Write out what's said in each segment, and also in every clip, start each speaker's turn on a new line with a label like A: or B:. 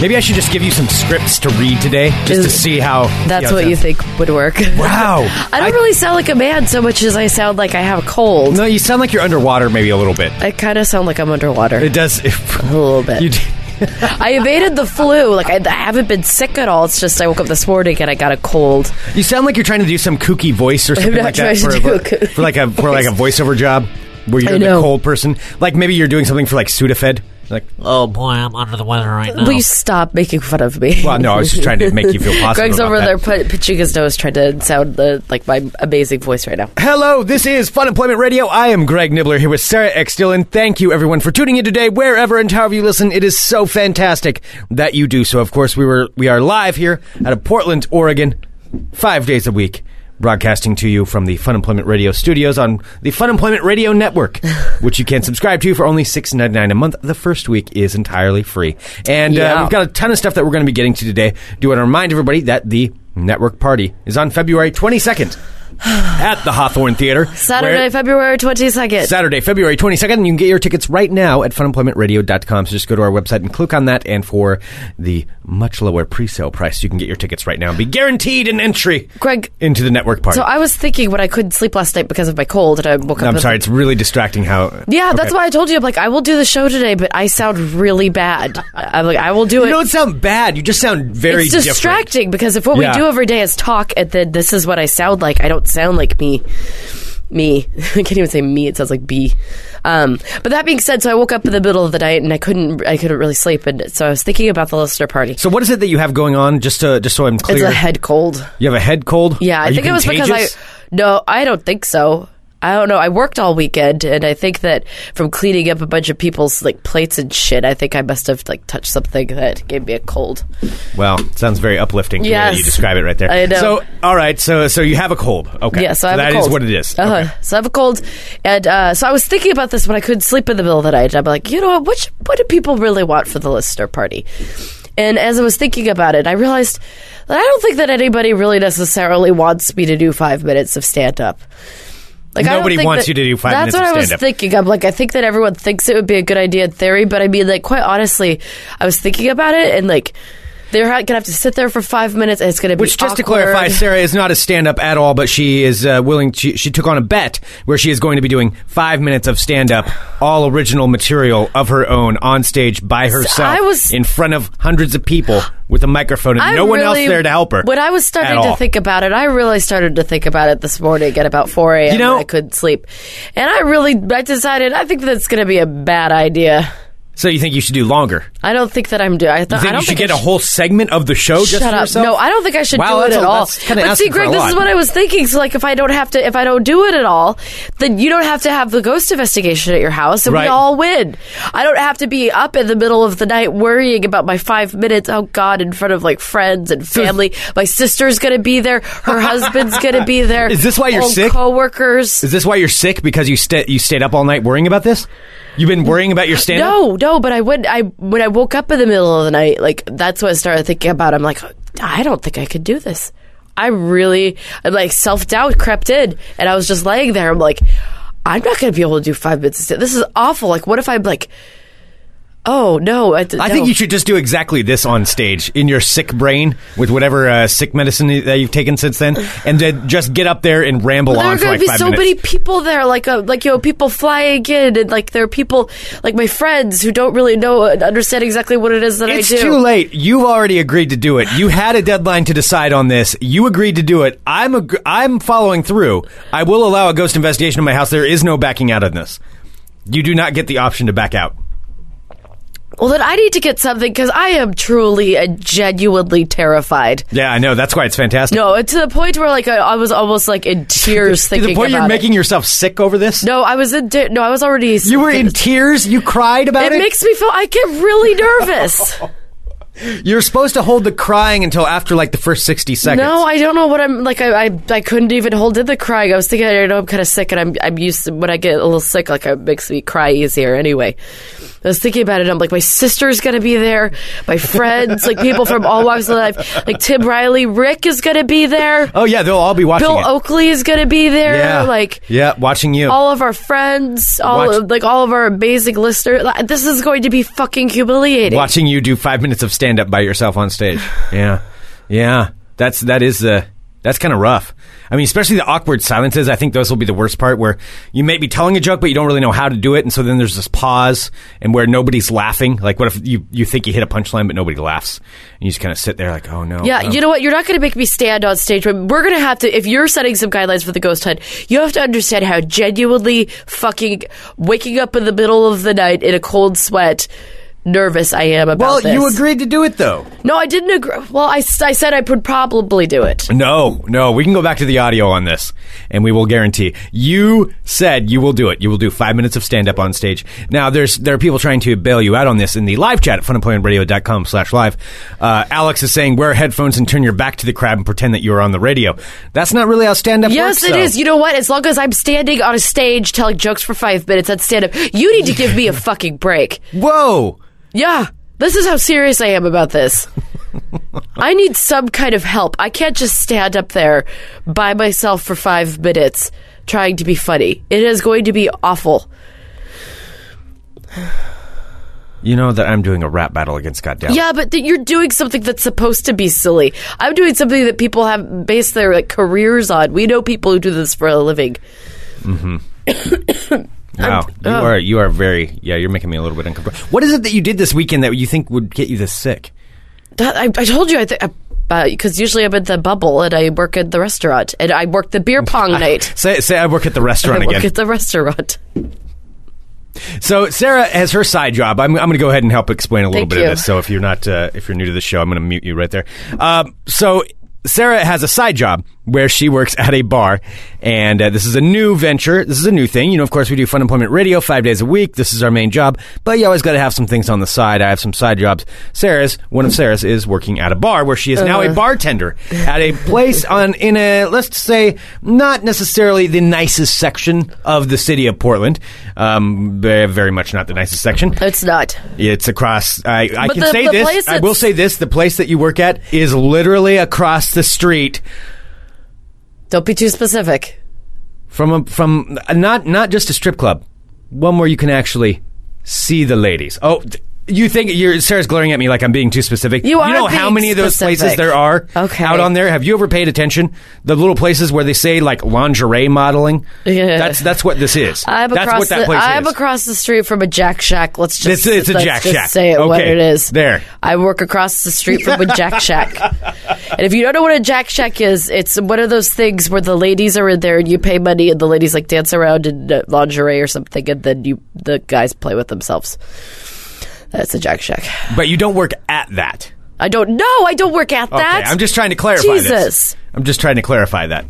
A: Maybe I should just give you some scripts to read today, just to see how.
B: That's what you think would work.
A: Wow.
B: I don't really sound like a man so much as I sound like I have a cold.
A: No, you sound like you're underwater, maybe a little bit.
B: I kind of sound like I'm underwater.
A: It does.
B: a little bit.
A: you, d-
B: I evaded the flu. Like I, I haven't been sick at all. It's just I woke up this morning and I got a cold.
A: you sound like you're trying to do some kooky voice or something
B: not
A: like that
B: trying to
A: for,
B: do a kooky
A: for like a for like a voiceover job where you're
B: I
A: the
B: know.
A: cold person. Like maybe you're doing something for like Sudafed. Like,
C: Oh boy, I'm under the weather right now.
B: Will you stop making fun of me?
A: well, no, I was just trying to make you feel positive.
B: Greg's over
A: that.
B: there pitching his nose, trying to sound the, like my amazing voice right now.
A: Hello, this is Fun Employment Radio. I am Greg Nibler here with Sarah X. Dillon. Thank you, everyone, for tuning in today, wherever and however you listen. It is so fantastic that you do so. Of course, we were we are live here out of Portland, Oregon, five days a week, broadcasting to you from the Fun Employment Radio studios on the Fun Employment Radio Network, which you can subscribe to for only six ninety nine a month. The first week is entirely free, and uh, we've got a ton of stuff that we're going to be getting to today. Do want to remind everybody that the network party is on February twenty second. At the Hawthorne Theater.
B: Saturday,
A: where-
B: February 22nd.
A: Saturday, February 22nd. And you can get your tickets right now at funemploymentradio.com. So just go to our website and click on that. And for the much lower pre sale price, you can get your tickets right now and be guaranteed an entry
B: Greg,
A: into the network party.
B: so I was thinking when I couldn't sleep last night because of my cold, and I woke up.
A: I'm sorry, it's really distracting how.
B: Yeah, that's why I told you. I'm like, I will do the show today, but I sound really bad. I'm like, I will do it.
A: You
B: it.
A: don't sound bad. You just sound very
B: it's
A: different.
B: distracting because if what
A: Yeah.
B: we do every day is talk, and then this is what I sound like, I don't sound like me. Me, I can't even say me. It sounds like B. Um, but that being said, so I woke up in the middle of the night and I couldn't, I couldn't really sleep, and so I was thinking about the listener party.
A: So what is it that you have going on? Just to just so I'm clear.
B: It's a head cold.
A: You have a head cold.
B: Yeah,
A: Are
B: I think it was because I. No, I don't think so. I don't know. I worked all weekend, and I think that from cleaning up a bunch of people's like plates and shit, I think I must have like touched something that gave me a cold.
A: Well, sounds very uplifting. way you describe it right there.
B: I know.
A: So, all right. So, so you have a cold. Okay.
B: Yeah, so I have
A: that
B: a
A: is
B: cold.
A: what it is.
B: Uh-huh.
A: Okay.
B: So I have a cold, and uh, so I was thinking about this when I couldn't sleep in the middle of the night. I'm like, you know what? What, what do people really want for the listener party? And as I was thinking about it, I realized that I don't think that anybody really necessarily wants me to do five minutes of stand up. Like I don't
A: Nobody wants
B: that-
A: you to do five
B: that's
A: minutes of
B: what I was thinking. I'm like, I think that everyone thinks it would be a good idea in theory, but I mean, like, quite honestly, I was thinking about it, and like, they're ha- gonna have to sit there for five minutes, and it's gonna be
A: Which, just to
B: awkward.
A: clarify, Sarah is not a stand-up at all, but she is uh, willing. She, she took on a bet where she is going to be doing five minutes of stand-up, all original material of her own on stage by herself,
B: I was-
A: in front of hundreds of people with a microphone and
B: I
A: no one else
B: really-
A: there to help her.
B: When I was
A: at
B: starting
A: all.
B: to think about it, I really started to think about it this morning at about 4 a.m.
A: You know-
B: when I couldn't sleep. And I really, I decided, I think that's going to be a bad idea.
A: so you think you should do longer?
B: I don't think that I'm doing. I, th-
A: You think
B: I don't
A: you should
B: think
A: get a whole segment of the show just
B: Shut
A: for
B: up!
A: yourself?
B: No, I don't think I should
A: Wow,
B: do it
A: that's
B: at
A: a-
B: all.
A: that's kinda
B: But see,
A: asking for
B: Greg,
A: a
B: this
A: lot.
B: is what I was thinking. So, like, if I don't have to, if I don't do it at all, then you don't have to have the ghost investigation at your house, and
A: Right.
B: we all win. I don't have to be up in the middle of the night worrying about my five minutes. Oh God, in front of like friends and family. my sister's gonna be there. Her husband's gonna be there.
A: Is this why you're
B: old
A: sick?
B: Coworkers.
A: Is this why you're sick because you sta you stayed up all night worrying about this? You've been worrying about your stand-up.
B: No, no, but I would. I when I woke up in the middle of the night, like that's what I started thinking about. I'm like, I don't think I could do this. I really like self doubt crept in, and I was just laying there. I'm like, I'm not going to be able to do five minutes. This is awful. Like, what if I'm like, oh no? I,
A: I think you should just do exactly this on stage in your sick brain with whatever uh, sick medicine that you've taken since then, and then just get up there and ramble
B: There
A: on
B: are going to be so many people there, like uh, like you know, people flying in, and like there are people like my friends who don't really know uh, understand exactly what it is that
A: it's
B: I do.
A: It's too late. You've already agreed to do it. You had a deadline to decide on this. You agreed to do it. I'm ag- I'm following through. I will allow a ghost investigation in my house. There is no backing out of this. You do not get the option to back out.
B: Well, then I need to get something because I am truly and genuinely terrified.
A: Yeah, I know. That's why it's fantastic.
B: No, to the point where like I, I was almost like in tears
A: to
B: thinking
A: the point
B: about
A: you're
B: it.
A: making yourself sick over this.
B: No, I was in. Te- no, I was already.
A: You were in tears. You cried about
B: It
A: it.
B: makes me feel. I get really nervous.
A: You're supposed to hold the crying until after like the first 60 seconds.
B: No, I don't know what I'm like. I, I I couldn't even hold in the crying. I was thinking, I know I'm kind of sick, and I'm I'm used to when I get a little sick, like it makes me cry easier. Anyway, I was thinking about it. I'm like, my sister's gonna be there, my friends, like people from all walks of life, like Tim Riley, Rick is gonna be there,
A: Oh, yeah, they'll all be watching
B: Bill
A: it.
B: Oakley is gonna be there,
A: yeah.
B: like
A: yeah, watching you.
B: all of our friends, all
A: Watch-
B: of, like all of our amazing listeners. Like, This is going to be fucking humiliating.
A: watching you do five minutes of stand up by yourself on stage. Yeah, yeah, that's that is uh, that's kind of rough. I mean, especially the awkward silences. I think those will be the worst part, where you may be telling a joke, but you don't really know how to do it, and so then there's this pause, and where nobody's laughing. Like, what if you you think you hit a punchline, but nobody laughs, and you just kind of sit there like, oh no.
B: Yeah,
A: um,
B: you know what? You're not going to make me stand on stage. But we're going to have to. If you're setting some guidelines for the ghost hunt, you have to understand how genuinely fucking waking up in the middle of the night in a cold sweat, nervous I am about this.
A: Well,
B: this.
A: you agreed to do it though.
B: No, I didn't agree. Well, I, I said I would probably do it.
A: No, no, we can go back to the audio on this, and we will guarantee. You said you will do it. You will do five minutes of stand up on stage. Now, there's there are people trying to bail you out on this in the live chat at funemploymentradio.com slash live. Uh, Alex is saying wear headphones and turn your back to the crowd and pretend that you're on the radio. That's not really how stand up
B: Yes,
A: works.
B: it
A: though.
B: is. You know what? As long as I'm standing on a stage telling jokes for five minutes at stand up, you need to give me a fucking break.
A: Whoa.
B: Yeah, this is how serious I am about this. I need some kind of help. I can't just stand up there by myself for five minutes trying to be funny. It is going to be awful.
A: You know that I'm doing a rap battle against Dell.
B: Yeah, but th- you're doing something that's supposed to be silly. I'm doing something that people have based their like careers on. We know people who do this for a living. Mm-hmm.
A: Wow, you
B: oh.
A: are you are very yeah. You're making me a little bit uncomfortable. What is it that you did this weekend that you think would get you this sick?
B: That, I, I told you, I think. Because usually I'm in the bubble and I work at the restaurant and I work the beer pong night.
A: Say say I work at the restaurant
B: I
A: restaurant
B: work at the restaurant.
A: So Sarah has her side job. I'm, I'm going to go ahead and help explain a little
B: Thank
A: bit
B: you.
A: of this. So if you're not uh, if you're new to the show, I'm going to mute you right there. Um, so Sarah has a side job where she works at a bar, and uh, this is a new venture. This is a new thing. You know, of course, we do Fun Employment Radio five days a week. This is our main job, but you always got to have some things on the side. I have some side jobs. Sarah's one of Sarah's is working at a bar where she is now
B: Uh-huh.
A: a bartender at a place on in a let's say not necessarily the nicest section of the city of Portland. Um, very much not the nicest section.
B: It's not.
A: It's across. I, I
B: But
A: can
B: the-
A: say
B: the
A: this. I will say this: the place that you work at is literally across the street
B: Don't be too specific.
A: from a from not not just a strip club, one where you can actually see the ladies. Oh. You think you're Sarah's glaring at me like I'm being too specific?
B: You are
A: know how
B: being
A: many of those places there are
B: Okay.
A: out on there? Have you ever paid attention? The little places where they say like lingerie modeling.
B: Yeah.
A: That's that's what this is.
B: I'm
A: that's
B: across
A: what that
B: the,
A: place
B: I'm
A: is.
B: across the street from a Jack Shack. Let's just
A: It's- it's a
B: let's
A: Jack
B: just
A: Shack.
B: say it what
A: Okay,
B: it is.
A: there.
B: I work across the street from a Jack Shack. and if you don't know what a Jack Shack is, it's one of those things where the ladies are in there and you pay money and the ladies like dance around in uh, lingerie or something and then you the guys play with themselves. That's a Jack Shack.
A: but you don't work at that.
B: I don't know. I don't work at that.
A: Okay, I'm just trying to clarify
B: Jesus.
A: this. I'm just trying to clarify that.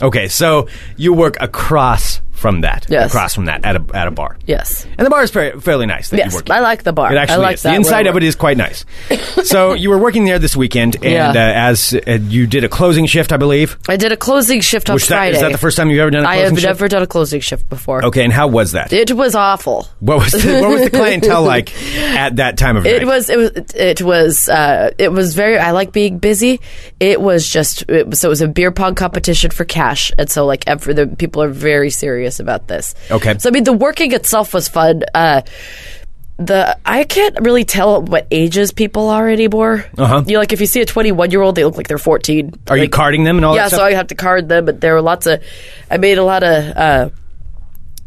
A: Okay, so you work across from that.
B: Yes.
A: Across from that at a at a bar.
B: Yes.
A: And the bar is fairly, fairly nice. That
B: Yes, I like the bar.
A: It actually
B: I like
A: is.
B: that
A: The inside of it is quite nice. so you were working there this weekend, and
B: Yeah.
A: uh, as uh, you did a closing shift, I believe.
B: I did a closing shift on
A: Which that,
B: Friday.
A: is that the first time you've ever done a closing I
B: have
A: shift?
B: never done a closing shift before.
A: Okay, and how was that?
B: It was awful.
A: what was the, what was the clientele like at that time of
B: It
A: night?
B: was it was it was uh, it was very. I like being busy. It was just it was, so it was a beer pong competition for cash, and so like every, the people are very serious about this.
A: Okay.
B: So I mean, the working itself was fun. Uh, the I can't really tell what ages people are anymore.
A: Uh-huh.
B: You like if you see a twenty one year old, they look like they're fourteen.
A: Are you carding them and all
B: yeah,
A: that stuff?
B: so I have to card them, but there were lots of. I made a lot of. Uh,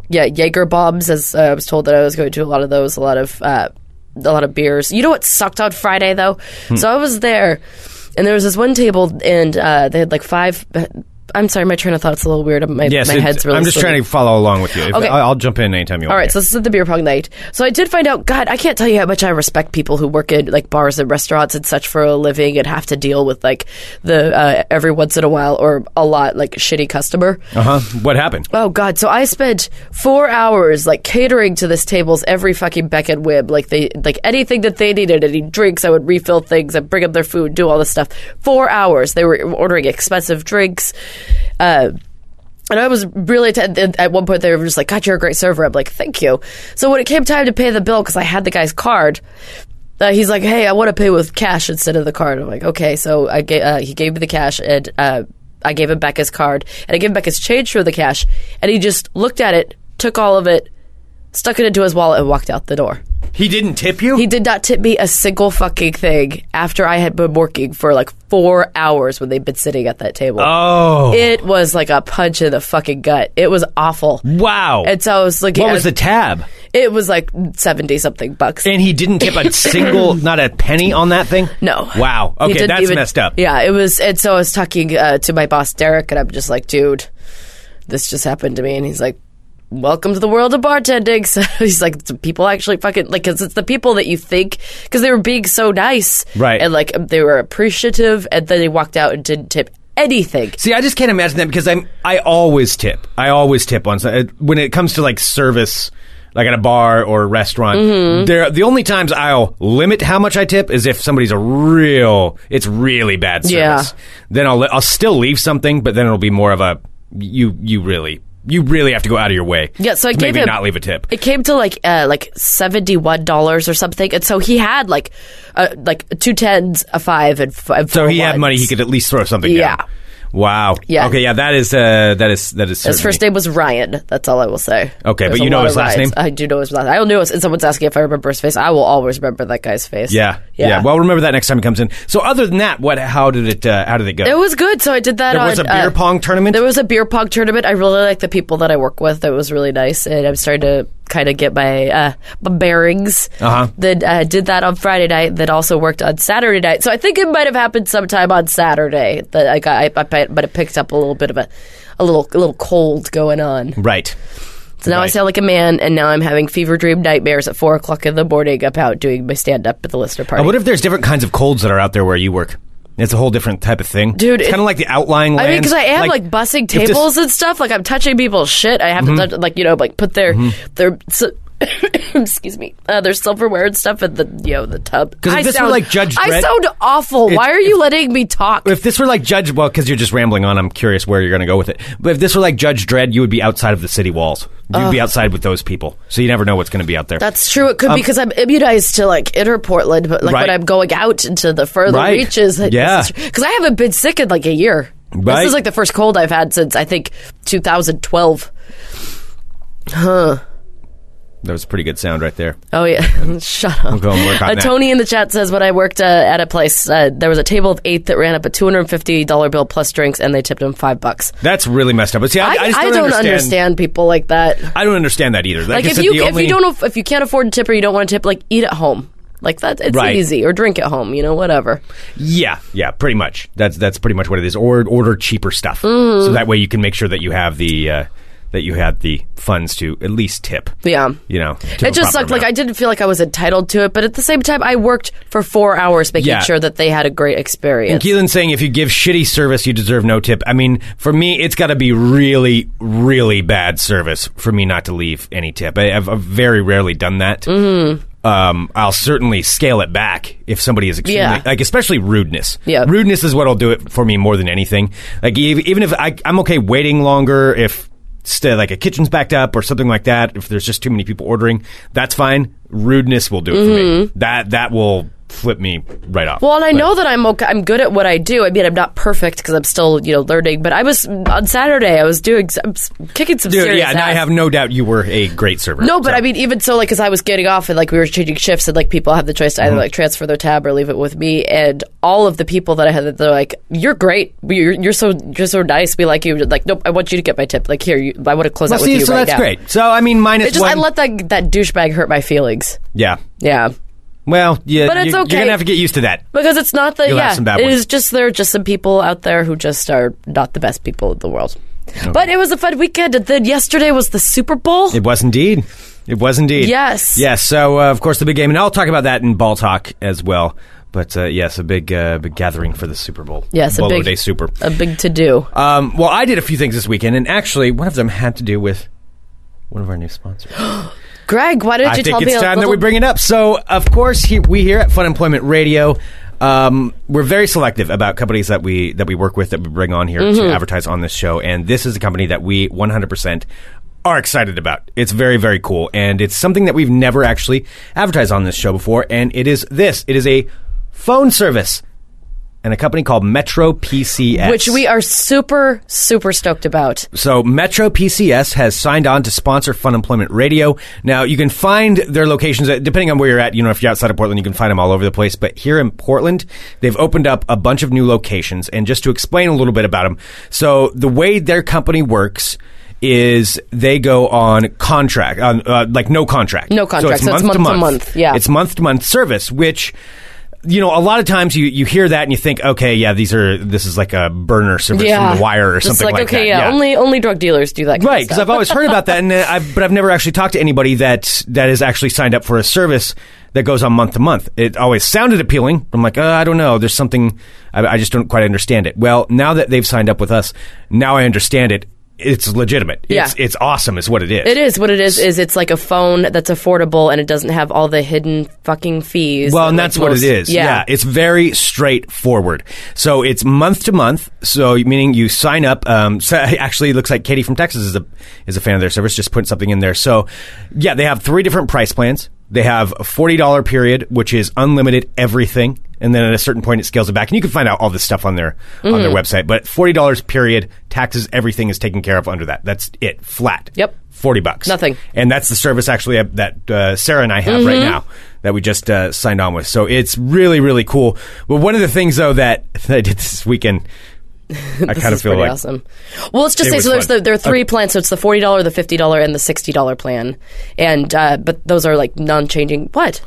B: yeah, Jaeger bombs. As uh, I was told that I was going to a lot of those, a lot of uh, a lot of beers. You know what sucked on Friday though?
A: Hmm.
B: So I was there, and there was this one table, and uh, they had like five. I'm sorry, my train of thought's a little weird. My,
A: Yes,
B: my head's really.
A: I'm just
B: swimming.
A: trying to follow along with you. If-
B: Okay.
A: I'll, I'll jump in anytime you want.
B: All right,
A: me.
B: so this is the beer pong night. So I did find out. God, I can't tell you how much I respect people who work in like bars and restaurants and such for a living and have to deal with like the uh, every once in a while or a lot like shitty customer.
A: uh huh. What happened?
B: Oh God! So I spent four hours like catering to this table's every fucking beck and whim. Like they like anything that they needed, any drinks, I would refill things, and bring them their food, do all this stuff. Four hours. They were ordering expensive drinks. Uh, and I was really, t- at one point, they were just like, God, you're a great server. I'm like, thank you. So when it came time to pay the bill, because I had the guy's card, uh, he's like, hey, I want to pay with cash instead of the card. I'm like, okay. So I ga- uh, he gave me the cash, and uh, I gave him back his card, and I gave him back his change for the cash. And he just looked at it, took all of it, stuck it into his wallet, and walked out the door.
A: He didn't tip you?
B: He did not tip me a single fucking thing after I had been working for like four hours when they'd been sitting at that table.
A: oh.
B: It was like a punch in the fucking gut. It was awful.
A: wow.
B: And so I was like,
A: what was the tab?
B: It was like seventy something bucks.
A: And he didn't tip a single, not a penny on that thing?
B: no.
A: Wow. Okay, that's
B: even-
A: messed up.
B: Yeah, it was. And so I was talking uh, to my boss Derek, and I'm just like, dude, this just happened to me. And he's like, welcome to the world of bartending. So he's like, people actually fucking like, because it's the people that you think, because they were being so nice,
A: Right.
B: And like they were appreciative, and then they walked out and didn't tip anything.
A: See, I just can't imagine that because I'm I always tip. I always tip on when it comes to like service, like at a bar or a restaurant.
B: Mm-hmm.
A: There, the only times I'll limit how much I tip is if somebody's a real, it's really bad service.
B: Yeah.
A: Then I'll I'll still leave something, but then it'll be more of a you you really you really have to go out of your way.
B: Yeah, so I gave
A: maybe
B: him
A: not leave a tip.
B: It came to like uh, like seventy one dollars or something, and so he had like uh, like two tens, a five, and, f- and
A: So he had money; he could at least throw something
B: Yeah.
A: down. Wow.
B: Yeah.
A: Okay. Yeah. That is. Uh, that is. That is.
B: His first name was Ryan. That's all I will say.
A: Okay,
B: There's
A: but you know his last
B: Ryans.
A: name?
B: I do know his last. I don't know. And someone's asking if I remember his face. I will always remember that guy's face.
A: Yeah, yeah. Well, remember that next time he comes in. So, other than that, what? How did it? Uh, how did it go?
B: It was good. So I did that.
A: There
B: on,
A: was a beer
B: uh,
A: pong tournament?
B: There was a beer pong tournament. I really like the people that I work with. It was really nice, and I'm starting to kind of get my uh, my bearings.
A: Uh-huh.
B: Then uh, did that on Friday night. that also worked on Saturday night. So I think it might have happened sometime on Saturday that I got. I, I, but it picked up a little bit of a a little a little cold going on.
A: right.
B: So now I sound like a man, and now I'm having fever dream nightmares at four o'clock in the morning about doing my stand up at the listener party.
A: What if there's different kinds of colds that are out there where you work? It's a whole different type of thing,
B: Dude,
A: It's
B: it-
A: kind of like the outlying.
B: I mean, because I am like, bussing
A: if this-
B: tables and stuff. Like I'm touching people's shit. I have
A: Mm-hmm.
B: to touch, like you know, like put their their. s excuse me, uh, their silverware and stuff in the you know the tub.
A: 'Cause if
B: I
A: this were
B: sound,
A: like Judge
B: I sound awful. Why are you letting me talk?
A: If this were like Judge, well, because you're just rambling on, I'm curious where you're going to go with it. But if this were like Judge Dredd, you would be outside of the city walls. You'd be outside with those people, so you never know what's going to be out there.
B: That's true. It could be because I'm immunized to like inner Portland, but like
A: Um, Right.
B: when I'm going out into the further
A: Right.
B: reaches,
A: Yeah.
B: because I haven't been sick in like a year.
A: Right.
B: This is like the first cold I've had since I think 2012.
A: That was a pretty good sound right there.
B: Oh yeah, shut up.
A: go and work on
B: uh,
A: that.
B: Tony in the chat says when I worked uh, at a place, uh, there was a table of eight that ran up a two hundred and fifty dollar bill plus drinks, and they tipped him five bucks.
A: That's really messed up. But see, I,
B: I,
A: I don't,
B: don't understand. people like that.
A: I don't understand that either.
B: Like
A: I
B: if you if
A: only-
B: you don't if you can't afford to tip or you don't want to tip, like eat at home. Like that, it's
A: Right.
B: easy. Or drink at home. You know, whatever.
A: Yeah, yeah, pretty much. That's that's pretty much what it is. Or order cheaper stuff,
B: Mm.
A: so that way you can make sure that you have the uh, that you have the funds to at least tip.
B: Yeah.
A: You know,
B: It just sucked. Like I didn't feel like I was entitled to it, but at the same time, I worked for four hours making
A: Yeah.
B: sure that they had a great experience.
A: And Keelan's saying if you give shitty service, you deserve no tip. I mean, for me, it's got to be really, really bad service for me not to leave any tip. I, I've, I've very rarely done that. Mm-hmm. Um, I'll certainly scale it back if somebody is extremely,
B: Yeah.
A: like especially rudeness.
B: Yeah.
A: rudeness is what'll do it for me more than anything. Like even if I, I'm okay waiting longer if. St- Like a kitchen's backed up or something like that. If there's just too many people ordering, that's fine. Rudeness will do it for me. Mm-hmm. That that will flip me right off.
B: Well, and I
A: But-
B: know that I'm okay. I'm good at what I do. I mean, I'm not perfect because I'm still, you know, learning. But I was on Saturday. I was doing, I'm kicking some
A: Dude,
B: serious
A: yeah, no, I have no doubt you were a great server.
B: No, but
A: So-
B: I mean, even so, like, because I was getting off and like we were changing shifts, and like people have the choice to either
A: Mm-hmm.
B: like transfer their tab or leave it with me. And all of the people that I had, they're like, "You're great. You're, you're so you're so nice. We like you." Like, nope, I want you to get my tip. Like, here, you, I want to close
A: Well,
B: out
A: see,
B: with you
A: so
B: right
A: that's
B: now.
A: great. So I mean, minus
B: It just
A: one.
B: I let that that douchebag hurt my feelings.
A: yeah.
B: Yeah.
A: Well, yeah,
B: But it's
A: you,
B: okay.
A: You're gonna have to get used to that.
B: Because it's not the
A: You'll
B: yeah. It
A: ones.
B: is just there are just some people out there who just are not the best people in the world. But it was a fun weekend. And Then yesterday was the Super Bowl.
A: It was indeed. It was indeed.
B: Yes.
A: Yes. So uh, of course the big game, and I'll talk about that in ball talk as well. But uh, yes, a big, uh, big gathering for the Super Bowl.
B: Yes, a big
A: Day Super.
B: a big to do.
A: Um, well, I did a few things this weekend, and actually, one of them had to do with one of our new sponsors.
B: Greg, why did
A: I
B: you
A: think
B: tell
A: it's
B: me? a
A: time that
B: little-
A: we bring it up. So, of course, he, we here at Fun Employment Radio, um, we're very selective about companies that we that we work with that we bring on here
B: Mm-hmm.
A: to advertise on this show, and this is a company that we 100% are excited about. It's very very cool, and it's something that we've never actually advertised on this show before, and it is this. It is a phone service. And a company called Metro PCS.
B: which we are super super stoked about.
A: So Metro PCS has signed on to sponsor Fun Employment Radio. Now you can find their locations depending on where you're at. You know, if you're outside of Portland, you can find them all over the place. But here in Portland, they've opened up a bunch of new locations. And just to explain a little bit about them, so the way their company works is they go on contract, on uh, like no contract,
B: No contract, so it's month to month, yeah.
A: it's month to month service, which. You know, a lot of times you, you hear that and you think, okay, yeah, these are this is like a burner service from the wire or
B: Just
A: something like,
B: okay,
A: that.
B: yeah, only only drug dealers do that.
A: Right, because. I've always heard about that, and uh, I've, but I've never actually talked to anybody that that has actually signed up for a service that goes on month to month. It always sounded appealing. I'm like, uh, I don't know. There's something I, I just don't quite understand it. Well, now that they've signed up with us, now I understand it. It's legitimate.
B: Yeah.
A: It's, it's awesome, is what it is.
B: It is what it is. Is it's like a phone that's affordable and it doesn't have all the hidden fucking fees.
A: Well, and
B: like,
A: that's what
B: most-
A: it is.
B: Yeah.
A: it's very straightforward. So it's month to month. So meaning you sign up. Um, so actually, it looks like Katie from Texas is a is a fan of their service. Just put something in there. So yeah, they have three different price plans. They have a forty dollar period, which is unlimited everything, and then at a certain point it scales it back. And you can find out all this stuff on their on
B: Mm-hmm.
A: their website. But forty dollars period, taxes, everything is taken care of under that. That's it, flat.
B: Yep.
A: Forty bucks.
B: Nothing.
A: And that's the service actually uh, that uh, Sarah and I have
B: Mm-hmm.
A: right now that we just uh, signed on with. So it's really, really cool. But one of the things though that, that I did this weekend, I kind of feel like
B: awesome. Well, let's just say so. There's the, there are three plans. So it's the forty dollar, the fifty dollar, and the sixty dollar plan. And uh, but those are like non-changing. What?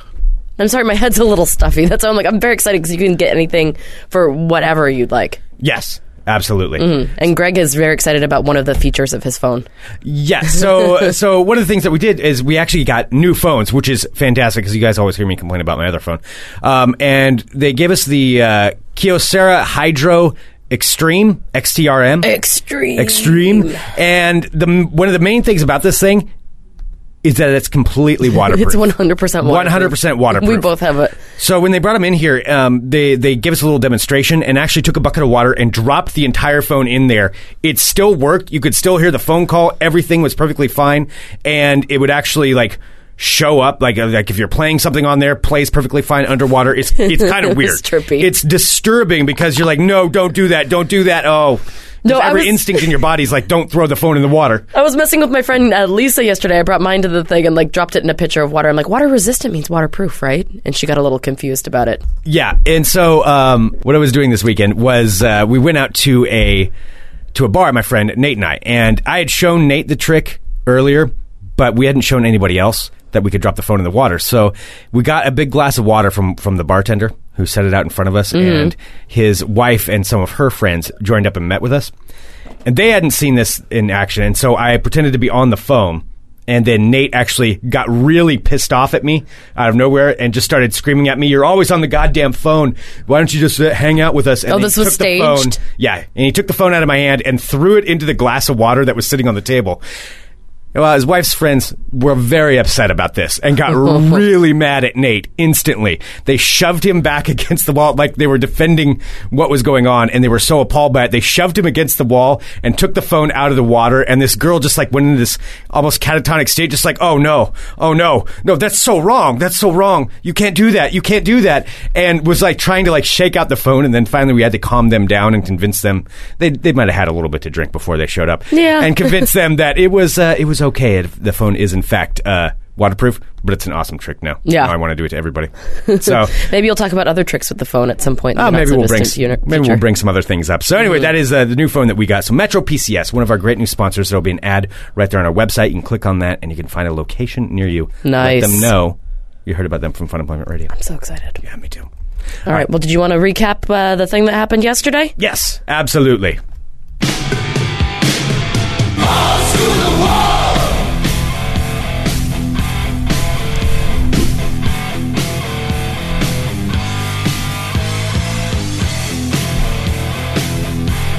B: I'm sorry, my head's a little stuffy. That's why I'm like I'm very excited because you can get anything for whatever you'd like.
A: yes, absolutely.
B: Mm-hmm. And Greg is very excited about one of the features of his phone.
A: Yes. So, so one of the things that we did is we actually got new phones, which is fantastic because you guys always hear me complain about my other phone. Um, and they gave us the uh, Kyocera Hydro Extreme XTRM.
B: Extreme.
A: Extreme. And the one of the main things about this thing is that it's completely waterproof.
B: It's 100 percent waterproof.
A: 100% waterproof.
B: We both have it.
A: So when they brought them in here, um, they they gave us a little demonstration and actually took a bucket of water and dropped the entire phone in there. It still worked. You could still hear the phone call. Everything was perfectly fine, and it would actually like show up like uh, like if you're playing something on there plays perfectly fine underwater it's it's kind of weird
B: It's trippy.
A: it's disturbing because you're like no don't do that don't do that oh
B: No,
A: every
B: was-
A: instinct in your body's like don't throw the phone in the water
B: I was messing with my friend uh, Lisa yesterday. I brought mine to the thing and like dropped it in a pitcher of water. I'm like, water resistant means waterproof, right? And she got a little confused about it.
A: Yeah, and so um, what I was doing this weekend was uh, we went out to a to a bar. My friend Nate and I, and I had shown Nate the trick earlier, but we hadn't shown anybody else that we could drop the phone in the water. So we got a big glass of water from from the bartender who set it out in front of us, and his wife and some of her friends joined up and met with us, and they hadn't seen this in action, and so I pretended to be on the phone. And then Nate actually got really pissed off at me out of nowhere and just started screaming at me, "You're always on the goddamn phone. Why don't you just uh, hang out with us?" And
B: Oh, this was
A: the phone-
B: staged?
A: yeah, and he took the phone out of my hand and threw it into the glass of water that was sitting on the table. Well, his wife's friends were very upset about this and got really mad at Nate instantly. They shoved him back against the wall like they were defending what was going on and they were so appalled by it. They shoved him against the wall and took the phone out of the water and this girl just like went into this almost catatonic state just like, "Oh no. Oh no. No, that's so wrong. That's so wrong. You can't do that. You can't do that." And was like trying to like shake out the phone and then finally we had to calm them down and convince them they they might have had a little bit to drink before they showed up.
B: Yeah.
A: And convince them that it was uh, it was okay if the phone is in fact uh, waterproof, but it's an awesome trick now.
B: Yeah.
A: Now I want to do it to everybody. So
B: Maybe you'll talk about other tricks with the phone at some point. not
A: maybe we'll bring maybe
B: future. Mm-hmm.
A: we'll bring some other things up. So anyway, that is uh, the new phone that we got. So Metro PCS, one of our great new sponsors. There'll be an ad right there on our website. You can click on that and you can find a location near you.
B: Nice.
A: Let them know You heard about them from Fun Employment Radio.
B: I'm so excited.
A: Yeah, me too.
B: All right. Well, did you want to recap uh, the thing that happened yesterday?
A: Yes, absolutely.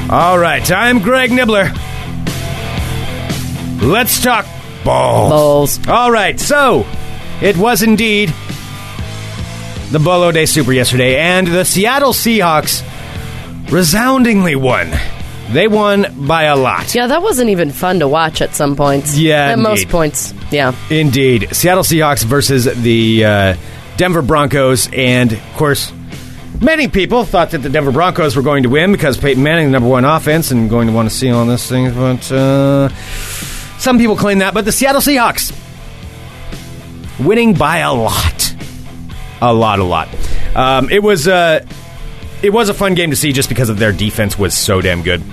A: All right, I'm Greg Nibler. Let's talk balls.
B: Balls.
A: All right, so it was indeed the Bolo Day Super yesterday, and the Seattle Seahawks resoundingly won. They won by a lot.
B: Yeah, that wasn't even fun to watch at some points.
A: Yeah,
B: At most points. Yeah.
A: Indeed. Seattle Seahawks versus the uh, Denver Broncos. And, of course, many people thought that the Denver Broncos were going to win because Peyton Manning, the number one offense, and going to want to see all this thing. But uh, some people claim that. But the Seattle Seahawks winning by a lot. A lot, a lot. Um, it was. Uh, it was a fun game to see just because of their defense was so damn good.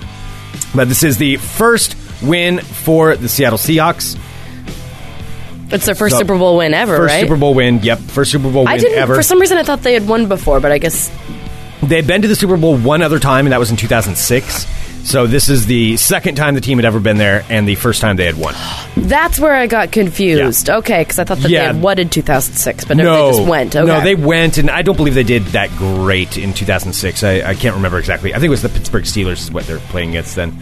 A: But this is the first win for the Seattle Seahawks.
B: It's their first
A: So,
B: Super Bowl win ever,
A: First
B: right?
A: Super Bowl win. Yep, first Super Bowl
B: I
A: win
B: didn't.
A: ever.
B: For some reason, I thought they had won before, but I guess
A: They'd been to the Super Bowl one other time, and that was in 2006. So this is the second time the team had ever been there, and the first time they had won.
B: that's where I got confused. Okay, because I thought that
A: Yeah.
B: they had won in 2006, but no,
A: no,
B: they just went. Okay.
A: no, they went, and I don't believe they did that great in 2006. I, I can't remember exactly. I think it was the Pittsburgh Steelers is what they're playing against then.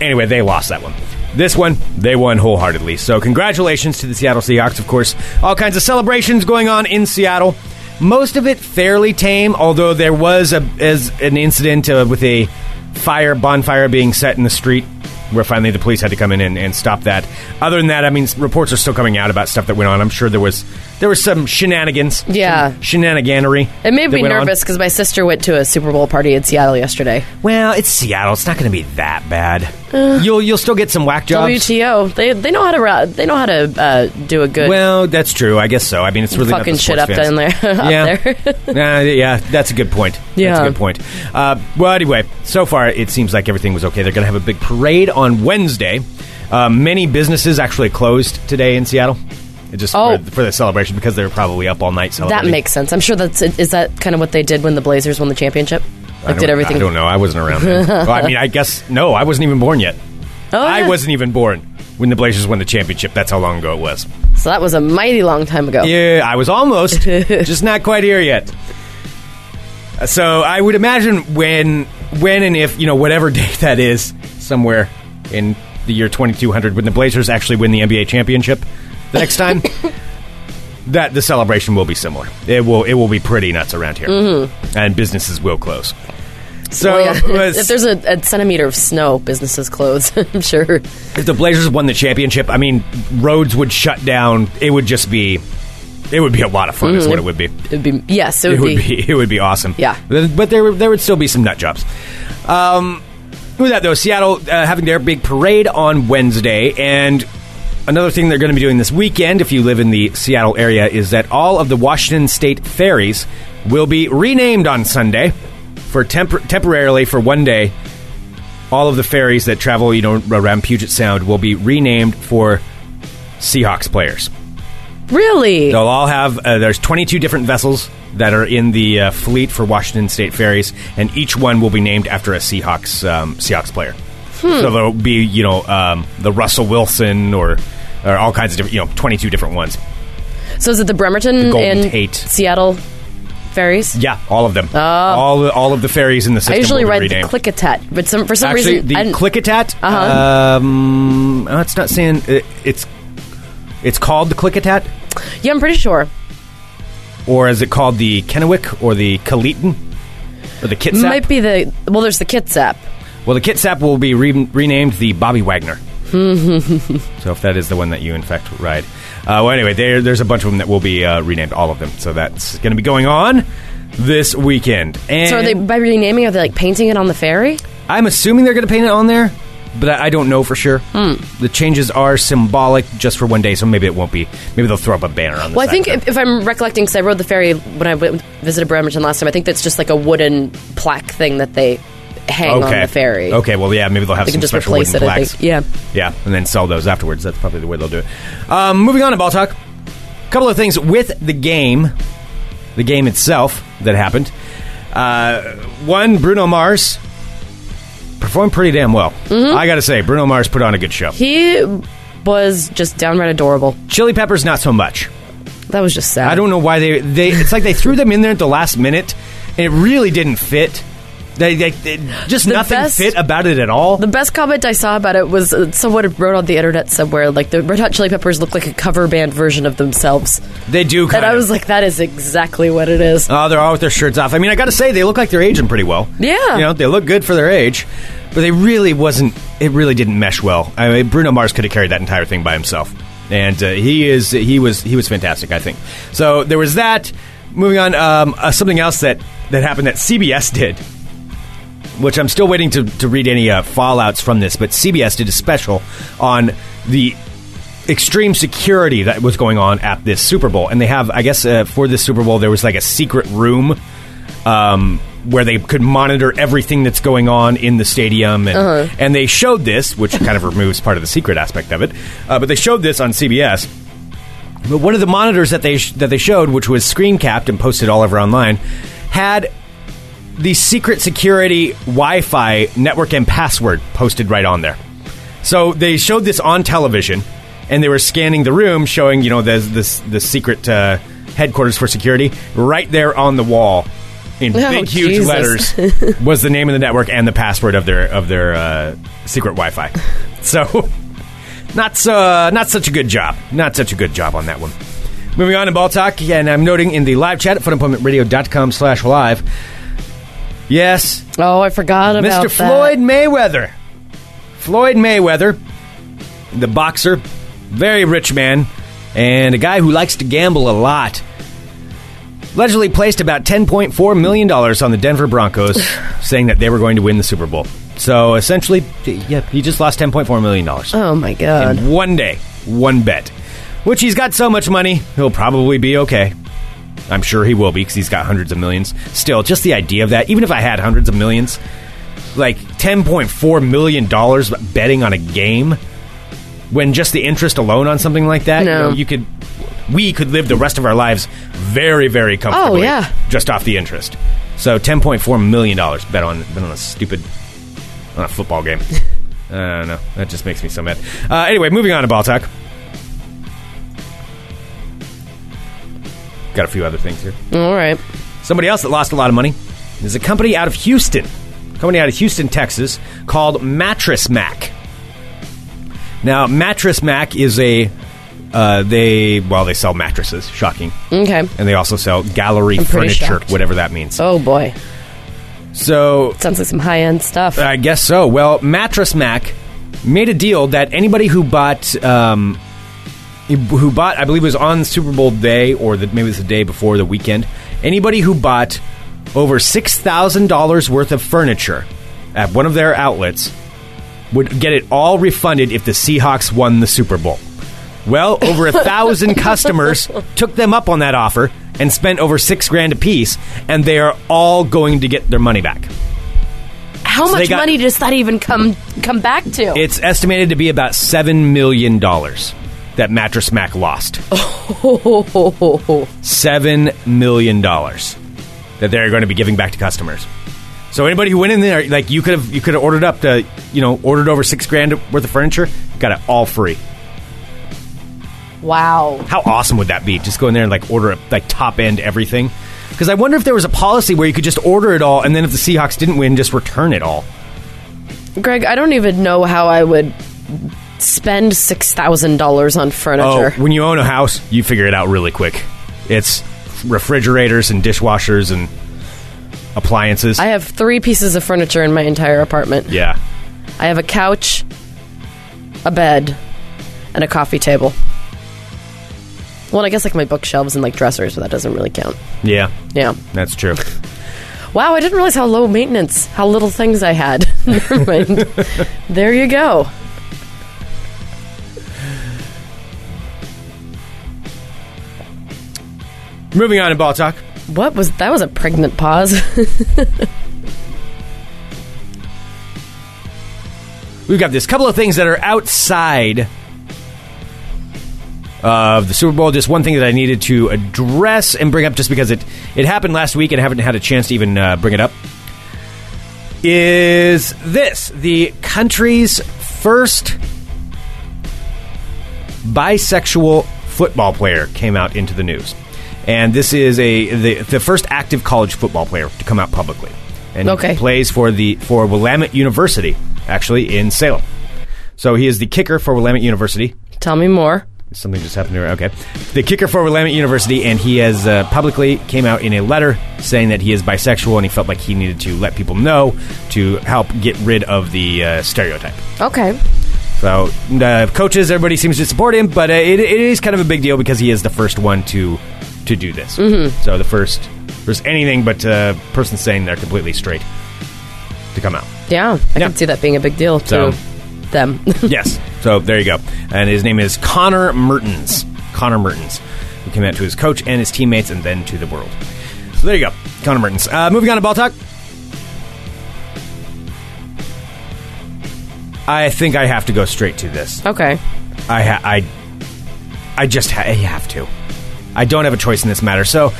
A: Anyway, they lost that one. This one, they won wholeheartedly. So congratulations to the Seattle Seahawks, of course. All kinds of celebrations going on in Seattle. Most of it fairly tame, although there was a, as an incident uh, with a fire bonfire being set in the street where finally the police had to come in and, and stop that. Other than that, I mean, reports are still coming out about stuff that went on. I'm sure there was there was some shenanigans,
B: Yeah.
A: some shenaniganery.
B: It made me nervous because my sister went to a Super Bowl party in Seattle yesterday.
A: Well, it's Seattle. It's not going to be that bad. you'll you'll still get some whack jobs.
B: WTO, they they know how to they know how to uh, do a good
A: Well, that's true. I guess so. I mean, it's really not
B: fucking shit up
A: fans.
B: down there. up
A: yeah,
B: there.
A: Nah, yeah, that's a good point.
B: Yeah, that's
A: a good point. Uh, well, anyway, so far it seems like everything was okay. They're going to have a big parade on Wednesday. Uh, many businesses actually closed today in Seattle. Just
B: Oh.
A: for, for the celebration because they were probably up all night celebrating.
B: that makes sense. I'm sure that's is that kind of what they did when the Blazers won the championship.
A: I
B: Like did everything.
A: I don't know. I wasn't around. Well, I mean, I guess no. I wasn't even born yet.
B: Oh,
A: I
B: yeah.
A: wasn't even born when the Blazers won the championship. That's how long ago it was.
B: So that was a mighty long time ago.
A: Yeah, I was almost, just not quite here yet. So I would imagine when, when and if you know whatever date that is, somewhere in the year 2200, when the Blazers actually win the NBA championship the next time, that the celebration will be similar. It will it will be pretty nuts around here, and businesses will close. So
B: yeah.
A: was-
B: if there's a, a centimeter of snow, businesses close. I'm sure.
A: if the Blazers won the championship, I mean, roads would shut down. It would just be, it would be a lot of fun. Is what it would be.
B: It'd be yes, it would,
A: It would be. It would be awesome.
B: Yeah.
A: but there would- there would still be some nut jobs. Um, with that though, Seattle uh, having their big parade on Wednesday, and another thing they're going to be doing this weekend, if you live in the Seattle area, is that all of the Washington State ferries will be renamed on Sunday for tempor- temporarily for one day. All of the ferries that travel, you know, around Puget Sound will be renamed for Seahawks players.
B: Really?
A: They'll all have. Uh, there's 22 different vessels that are in the uh, fleet for Washington State ferries, and each one will be named after a Seahawks um, Seahawks player.
B: Hmm.
A: So there'll be, you know, um, the Russell Wilson or or all kinds of different, you know, 22 different ones.
B: So is it the Bremerton
A: Golden
B: and
A: Tate.
B: Seattle ferries?
A: Yeah, all of them. All all of the ferries in the system.
B: Oh. I usually ride the
A: renamed.
B: Klickitat, but some for some
A: Actually,
B: reason
A: the
B: I. Uh-huh.
A: Um, oh, it's not saying it, it's. It's called the Klickitat,
B: yeah, I'm pretty sure.
A: or is it called the Kennewick or the Kaleetan or the Kitsap?
B: Might be the well. There's the Kitsap.
A: Well, the Kitsap will be re- renamed the Bobby Wagner. so if that is the one that you in fact ride, uh, well, anyway, there, there's a bunch of them that will be uh, renamed, all of them. So that's going to be going on this weekend. And
B: So are they by renaming? Are they like painting it on the ferry?
A: I'm assuming they're going to paint it on there, but I, I don't know for sure.
B: Hmm.
A: The changes are symbolic just for one day, so maybe it won't be. Maybe they'll throw up a banner on the
B: Well, I
A: side
B: think
A: of
B: if, if I'm recollecting, because I rode the ferry when I went, visited Bremerton last time. I think that's just like a wooden plaque thing that they hang
A: okay.
B: on the ferry.
A: Okay, well, yeah, maybe they'll have
B: They
A: some
B: just
A: special
B: replace
A: wooden
B: it.
A: Plaques.
B: Yeah.
A: Yeah, and then sell those afterwards. That's probably the way they'll do it. Um, moving on to ball talk. a couple of things with the game, the game itself that happened. Uh, one, Bruno Mars performed pretty damn well. I got to say, Bruno Mars put on a good show.
B: He was just downright adorable.
A: Chili Peppers, not so much.
B: That was just sad.
A: I don't know why they they. It's like they threw them in there at the last minute, and it really didn't fit. They, they, they- just
B: The
A: nothing
B: best-
A: fit about it at all.
B: The best comment I saw about it was uh, someone wrote on the internet somewhere like the Red Hot Chili Peppers look like a cover band version of themselves,
A: they do kind
B: and I was like, that is exactly what it is.
A: Oh, they're all with their shirts off. I mean, I got to say, they look like they're aging pretty well.
B: Yeah.
A: you know, they look good for their age, but they really wasn't. It really didn't mesh well. I mean, Bruno Mars could have carried that entire thing by himself, and uh, he is he was he was fantastic. I think. So there was that. Moving on, um, uh, something else that that happened that CBS did. Which I'm still waiting to, to read any uh, fallouts from this, but CBS did a special on the extreme security that was going on at this Super Bowl. And they have, I guess, uh, for this Super Bowl, there was like a secret room um, where they could monitor everything that's going on in the stadium. And, and they showed this, which kind of removes part of the secret aspect of it. Uh, but they showed this on CBS. But one of the monitors that they sh- that they showed, which was screen capped and posted all over online, had the secret security Wi-Fi network and password posted right on there. So they showed this on television, and they were scanning the room, showing you know the this the secret uh, headquarters for security right there on the wall in
B: Oh,
A: big huge
B: Jesus.
A: letters was the name of the network and the password of their of their uh, secret Wi-Fi. So not so, not such a good job. Not such a good job on that one. Moving on to ball talk, and I'm noting in the live chat at funemploymentradio.com slash live. Yes,
B: Oh, I forgot about
A: Mr.
B: that.
A: Floyd Mayweather. Floyd Mayweather, the boxer, very rich man, and a guy who likes to gamble a lot. Allegedly placed about $10.4 million on the Denver Broncos, saying that they were going to win the Super Bowl. So essentially, yeah, he just lost $10.4 million.
B: Oh my god.
A: In one day, one bet. Which he's got so much money, he'll probably be okay. I'm sure he will be because he's got hundreds of millions. Still, just the idea of that, even if I had hundreds of millions, like $10.4 million betting on a game, when just the interest alone on something like that, you, know, you could, we could live the rest of our lives very, very comfortably.
B: Oh, yeah.
A: Just off the interest. So $10.4 million bet on, bet on a stupid, on a football game. I don't know. That just makes me so mad. Uh, anyway, moving on to ball talk. Got a few other things here.
B: All right.
A: Somebody else that lost a lot of money is a company out of Houston. A company out of Houston, Texas, called Mattress Mac. Now, Mattress Mac is a uh, they well they sell mattresses, shocking,
B: Okay.
A: and they also sell gallery
B: I'm
A: furniture, whatever that means.
B: Oh boy.
A: So
B: Sounds like some high end stuff.
A: I guess so. Well, Mattress Mac made a deal that anybody who bought, um, who bought, I believe it was on Super Bowl day or the, maybe it was the day before the weekend. Anybody who bought over six thousand dollars worth of furniture at one of their outlets would get it all refunded if the Seahawks won the Super Bowl. Well, over a thousand customers took them up on that offer and spent over six grand apiece, and they are all going to get their money back.
B: How
A: so
B: much
A: got-
B: money does that even come come back to?
A: It's estimated to be about seven million dollars that Mattress Mac lost. Seven million dollars that they're going to be giving back to customers. So anybody who went in there, like you could have, you could have ordered up to, you know, ordered over six grand worth of furniture, got it all free.
B: wow.
A: How awesome would that be? Just go in there and like order like top end everything. Because I wonder if there was a policy where you could just order it all, and then if the Seahawks didn't win, just return it all.
B: Greg, I don't even know how I would spend six thousand dollars on
A: Oh,
B: furniture.
A: when you own a house, you figure it out really quick. It's refrigerators and dishwashers and appliances.
B: I have three pieces of furniture in my entire apartment.
A: yeah.
B: I have a couch, a bed, and a coffee table. Well, I guess like my bookshelves and like dressers, but that doesn't really count.
A: Yeah,
B: Yeah.
A: that's true.
B: Wow, I didn't realize how low maintenance, how little things I had. Never mind. there you go.
A: Moving on to ball talk.
B: What was that? Was a pregnant pause.
A: We've got this couple of things that are outside of the Super Bowl. Just one thing that I needed to address and bring up, just because it it happened last week and I haven't had a chance to even uh, bring it up, is this the country's first bisexual football player came out into the news. And this is a the, the first active college football player to come out publicly. And
B: Okay.
A: he plays for the for Willamette University, actually in Salem. So he is the kicker for Willamette University.
B: Tell me more.
A: Something just happened here. Okay, the kicker for Willamette University, and he has uh, publicly came out in a letter saying that he is bisexual, and he felt like he needed to let people know to help get rid of the uh, stereotype.
B: Okay.
A: So, uh, coaches, everybody seems to support him, but uh, it, it is kind of a big deal because he is the first one to to do this. Mm-hmm. So the first, first anything but a person saying they're completely straight to come out.
B: Yeah, I
A: Yeah.
B: can see that being a big deal
A: So-
B: to them.
A: yes. So there you go. And his name is Connor Mertens. Connor Mertens, who came out to his coach and his teammates, and then to the world. So there you go, Connor Mertens. Uh, moving on to ball talk. I think I have to go straight to this.
B: okay.
A: I ha- I I just ha- I have to. I don't have a choice in this matter. So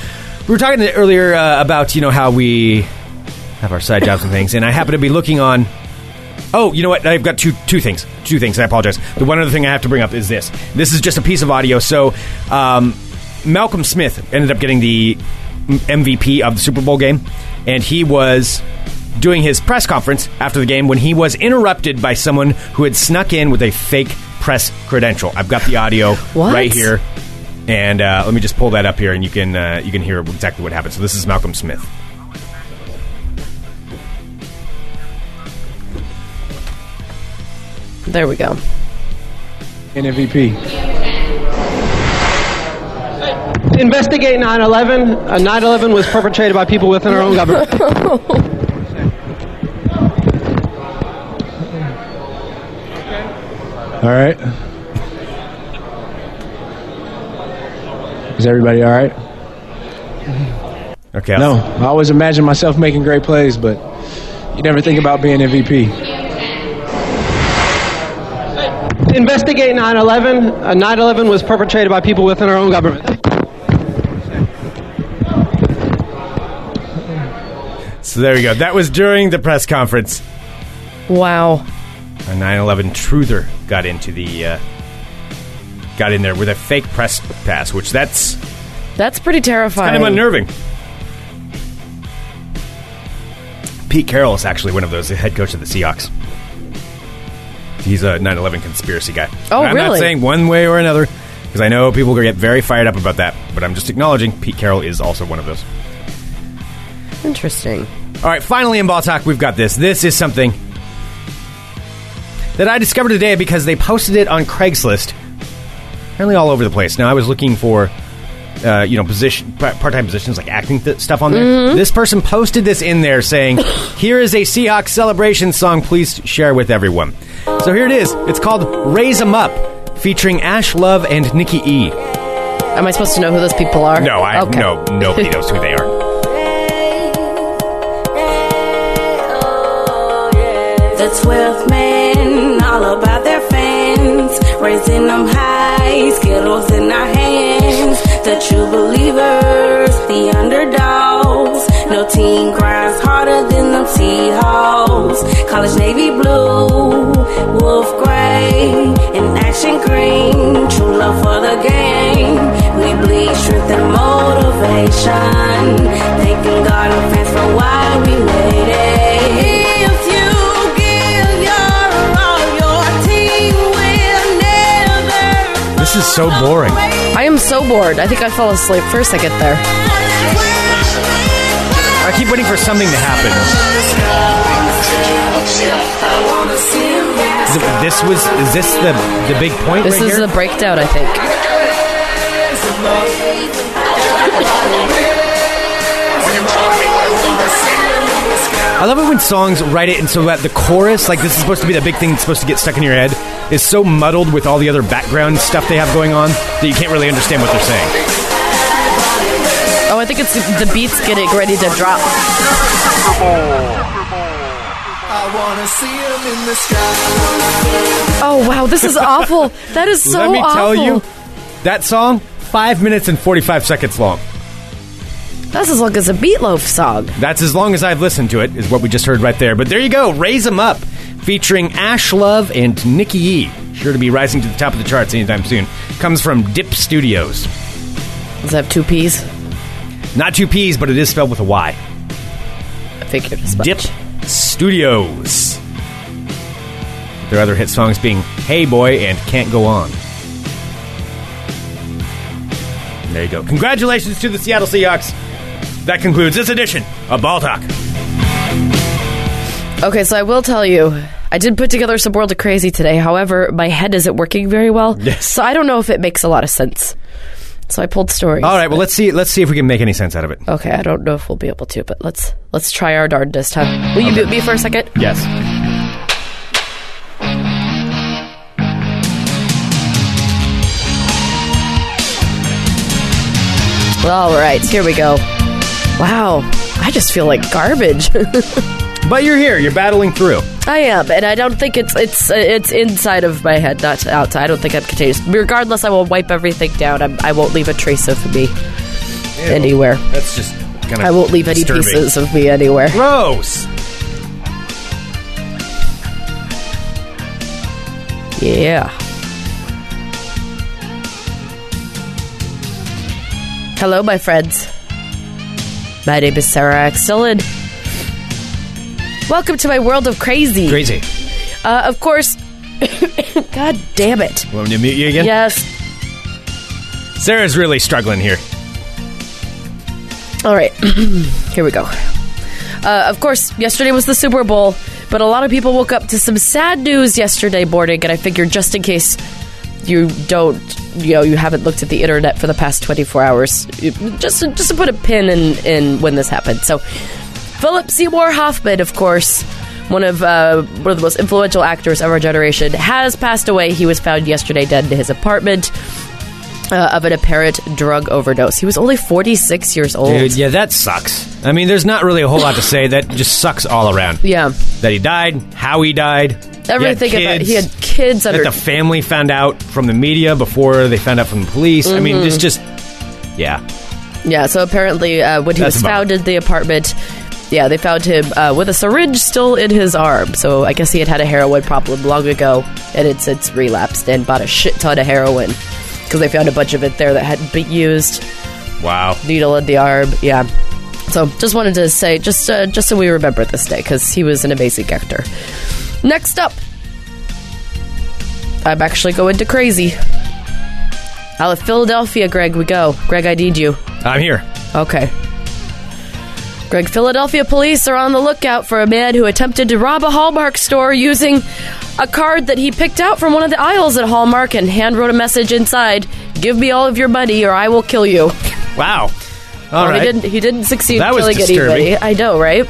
A: we were talking earlier uh, about you know how we have our side jobs and things, and I happen to be looking on. Oh, you know what? I've got two two things. Two things. I apologize. The one other thing I have to bring up is this. This is just a piece of audio. So um, Malcolm Smith ended up getting the MVP of the Super Bowl game, and he was doing his press conference after the game when he was interrupted by someone who had snuck in with a fake press credential. I've got the audio
B: What?
A: right here, and uh, let me just pull that up here, and you can uh, you can hear exactly what happened. So this is Malcolm Smith.
B: There we go.
D: an MVP.
E: investigate 9/11. Uh, 9/11 was perpetrated by people within our own government.
D: All right. Is everybody all right?
A: Okay.
D: No, I always imagine myself making great plays, but you never think about being MVP.
E: investigate 9/11. Uh, 9/11 was perpetrated by people within our own government.
A: So there we go. That was during the press conference.
B: Wow.
A: A 9/11 truther got into the uh, got in there with a fake press pass, which that's
B: That's pretty terrifying.
A: kind of unnerving. Pete Carroll is actually one of those, the head coach of the Seahawks. He's a 9/11 conspiracy guy.
B: Oh,
A: I'm not
B: really?
A: saying one way or another because I know people get very fired up about that, but I'm just acknowledging Pete Carroll is also one of those.
B: Interesting.
A: All right, finally in ball talk, we've got this. This is something that I discovered today because they posted it on Craigslist, apparently all over the place. Now I was looking for, uh, you know, position part-time positions like acting th- stuff on there. This person posted this in there saying, "Here is a Seahawks celebration song. Please share with everyone." So here it is. It's called "Raise 'Em Up," featuring Ash Love and Nikki E.
B: Am I supposed to know who those people are?
A: No, I
B: okay.
A: no nobody knows who they are.
F: The 12 men, all about their fans, raising them high, skittles in our hands. The true believers, the underdogs. No team grinds harder than them Seahawks. College navy blue, wolf gray, and action green. True love for the game. We bleed truth and motivation. Thanking God and fans for why we made it. If you
A: This is so boring.
B: I am so bored. I think I fell asleep first I get there.
A: I keep waiting for something to happen. Is it- This was is this the the big point?
B: This
A: right
B: is
A: here?
B: the breakdown, I think.
A: I love it when songs write it and so that the chorus, like this is supposed to be the big thing that's supposed to get stuck in your head, is so muddled with all the other background stuff they have going on that you can't really understand what they're saying.
B: Oh, I think it's the beats getting ready to drop. Oh wow, this is awful. That is so
A: Let me
B: awful.
A: tell you, That song, five minutes and 45 seconds long.
B: That's as long as a Meatloaf song.
A: That's as long as I've listened to it, is what we just heard right there. But there you go, raise them Up, featuring Ash Love and Nikki E. Sure to be rising to the top of the charts anytime soon. Comes from Dip Studios.
B: Does that have two P's?
A: Not two P's, but it is spelled with a Y.
B: I figured as much.
A: Dip Studios. Their other hit songs being Hey Boy and Can't Go On. There you go. Congratulations to the Seattle Seahawks. That concludes this edition of Ball Talk.
B: Okay, so I will tell you, I did put together some World of Crazy today. However, my head isn't working very well.
A: Yes.
B: So I don't know if it makes a lot of sense. So I pulled stories.
A: All right, well let's see let's see if we can make any sense out of it.
B: Okay, I don't know if we'll be able to, but let's let's try our darndest, huh? Will you mute me for a second?
A: Yes.
B: All right, here we go. Wow, I just feel like garbage.
A: But you're here, you're battling through.
B: I am, and I don't think it's it's uh, it's inside of my head, not outside. I don't think I'm contagious. Regardless, I will wipe everything down. I'm, I won't leave a trace of me anywhere.
A: That's just kind of
B: I won't leave any
A: disturbing.
B: pieces of me anywhere.
A: Gross.
B: Yeah. Hello, my friends. My name is Sarah X. Welcome to my world of crazy.
A: Crazy.
B: Uh, of course. God damn it.
A: Want me to mute you again?
B: Yes.
A: Sarah's really struggling here.
B: All right. Here we go. Uh, of course, yesterday was the Super Bowl, but a lot of people woke up to some sad news yesterday morning, and I figured just in case you don't, you know, you haven't looked at the internet for the past 24 hours, just just to put a pin in, in when this happened. So, Philip Seymour Hoffman, of course, one of uh, one of the most influential actors of our generation, has passed away. He was found yesterday dead in his apartment uh, of an apparent drug overdose. He was only 46 years old.
A: Dude, yeah, that sucks. I mean, there's not really a whole lot to say. That just sucks all around.
B: Yeah.
A: That he died, how he died,
B: Everything
A: he had
B: about
A: kids,
B: he had kids
A: that the family found out from the media before they found out from the police. I mean,
B: Mm-hmm.
A: it's just, yeah.
B: Yeah, so apparently uh, when he
A: That's
B: was found in the apartment, yeah, they found him uh, with a syringe still in his arm. So I guess he had had a heroin problem long ago, and it's it's relapsed and bought a shit ton of heroin because they found a bunch of it there that hadn't been used.
A: Wow.
B: Needle in the arm, yeah. So just wanted to say, just uh, just so we remember this day, because he was an amazing actor. Next up, I'm actually going to crazy. Out of Philadelphia, Greg, we go. Greg, I need you.
A: I'm here.
B: Okay. Greg, Philadelphia police are on the lookout for a man who attempted to rob a Hallmark store using a card that he picked out from one of the aisles at Hallmark and handwrote a message inside Give me all of your money or I will kill you.
A: Wow. All
B: Well,
A: right.
B: He didn't, he didn't succeed
A: That was
B: killing
A: disturbing.
B: anybody. I know, right?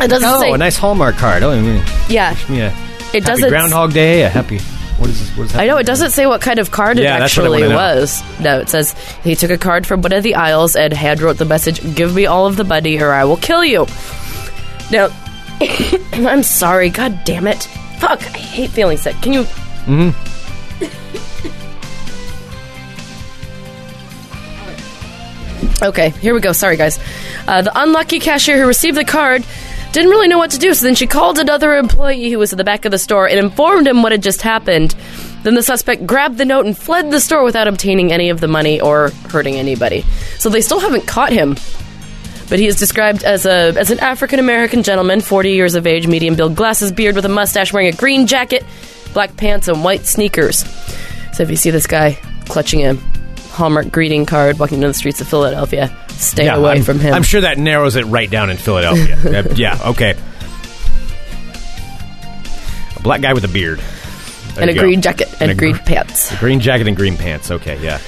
B: It doesn't
A: Oh,
B: say.
A: a nice Hallmark card. Oh, I mean,
B: yeah.
A: yeah.
B: It
A: Happy
B: doesn't.
A: Groundhog Day. A happy. What is this? What is
B: I know it doesn't say what kind of card it
A: Yeah, that's what I
B: actually
A: wanna know.
B: was. No, it says he took a card from one of the aisles and hand wrote the message, "Give me all of the money, or I will kill you." Now, I'm sorry. God damn it! Fuck! I hate feeling sick. Can you? Mm-hmm. okay, here we go. Sorry, guys. Uh, the unlucky cashier who received the card didn't really know what to do, so then she called another employee who was in the back of the store and informed him what had just happened. Then the suspect grabbed the note and fled the store without obtaining any of the money or hurting anybody. So they still haven't caught him. But he is described as a as an African American gentleman, 40 years of age, medium build, glasses, beard with a mustache, wearing a green jacket, black pants, and white sneakers. So if you see this guy clutching a Hallmark greeting card walking down the streets of Philadelphia, stay
A: Yeah,
B: away
A: I'm,
B: from him.
A: I'm sure that narrows it right down in Philadelphia. Uh, yeah. Okay. A black guy with a beard. There
B: and a
A: go.
B: green jacket and,
A: a
B: green
A: gr-
B: pants.
A: Green jacket and green pants. Okay, yeah.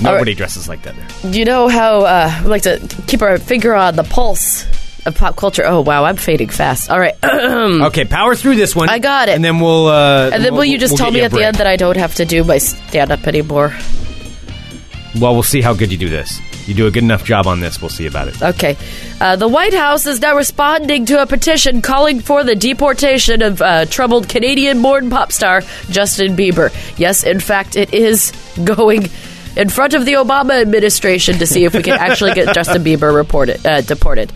A: Nobody
B: right.
A: dresses like that there.
B: Do you know how uh, we like to keep our finger on the pulse of pop culture? Oh wow, I'm fading fast. All right,
A: Okay, power through this one.
B: I got it.
A: And then we'll. Uh,
B: then will you just tell me at the end that I don't have to do my stand up anymore?
A: Well, we'll see how good you do this. You do a good enough job on this. We'll see about it.
B: Okay. Uh, the White House is now responding to a petition calling for the deportation of uh, troubled Canadian born pop star Justin Bieber. Yes, in fact, it is going. in front of the Obama administration to see if we can actually get Justin Bieber reported uh, deported.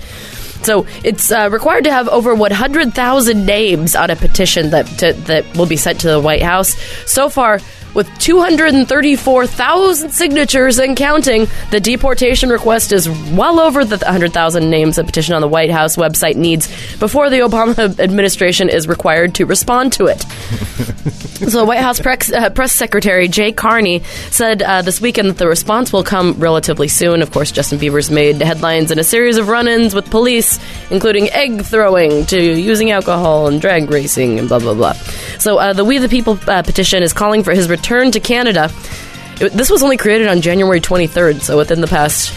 B: So it's uh, required to have over 100,000 names on a petition that to, that will be sent to the White House. So far, with 234,000 signatures and counting, the deportation request is well over the 100,000 names a petition on the White House website needs before the Obama administration is required to respond to it. So, White House press, uh, press secretary Jay Carney said uh, this weekend that the response will come relatively soon. Of course, Justin Bieber's made headlines in a series of run ins with police, including egg throwing to using alcohol and drag racing and blah, blah, blah. So, uh, the We the People uh, petition is calling for his return to Canada. It- this was only created on January 23rd, so within the past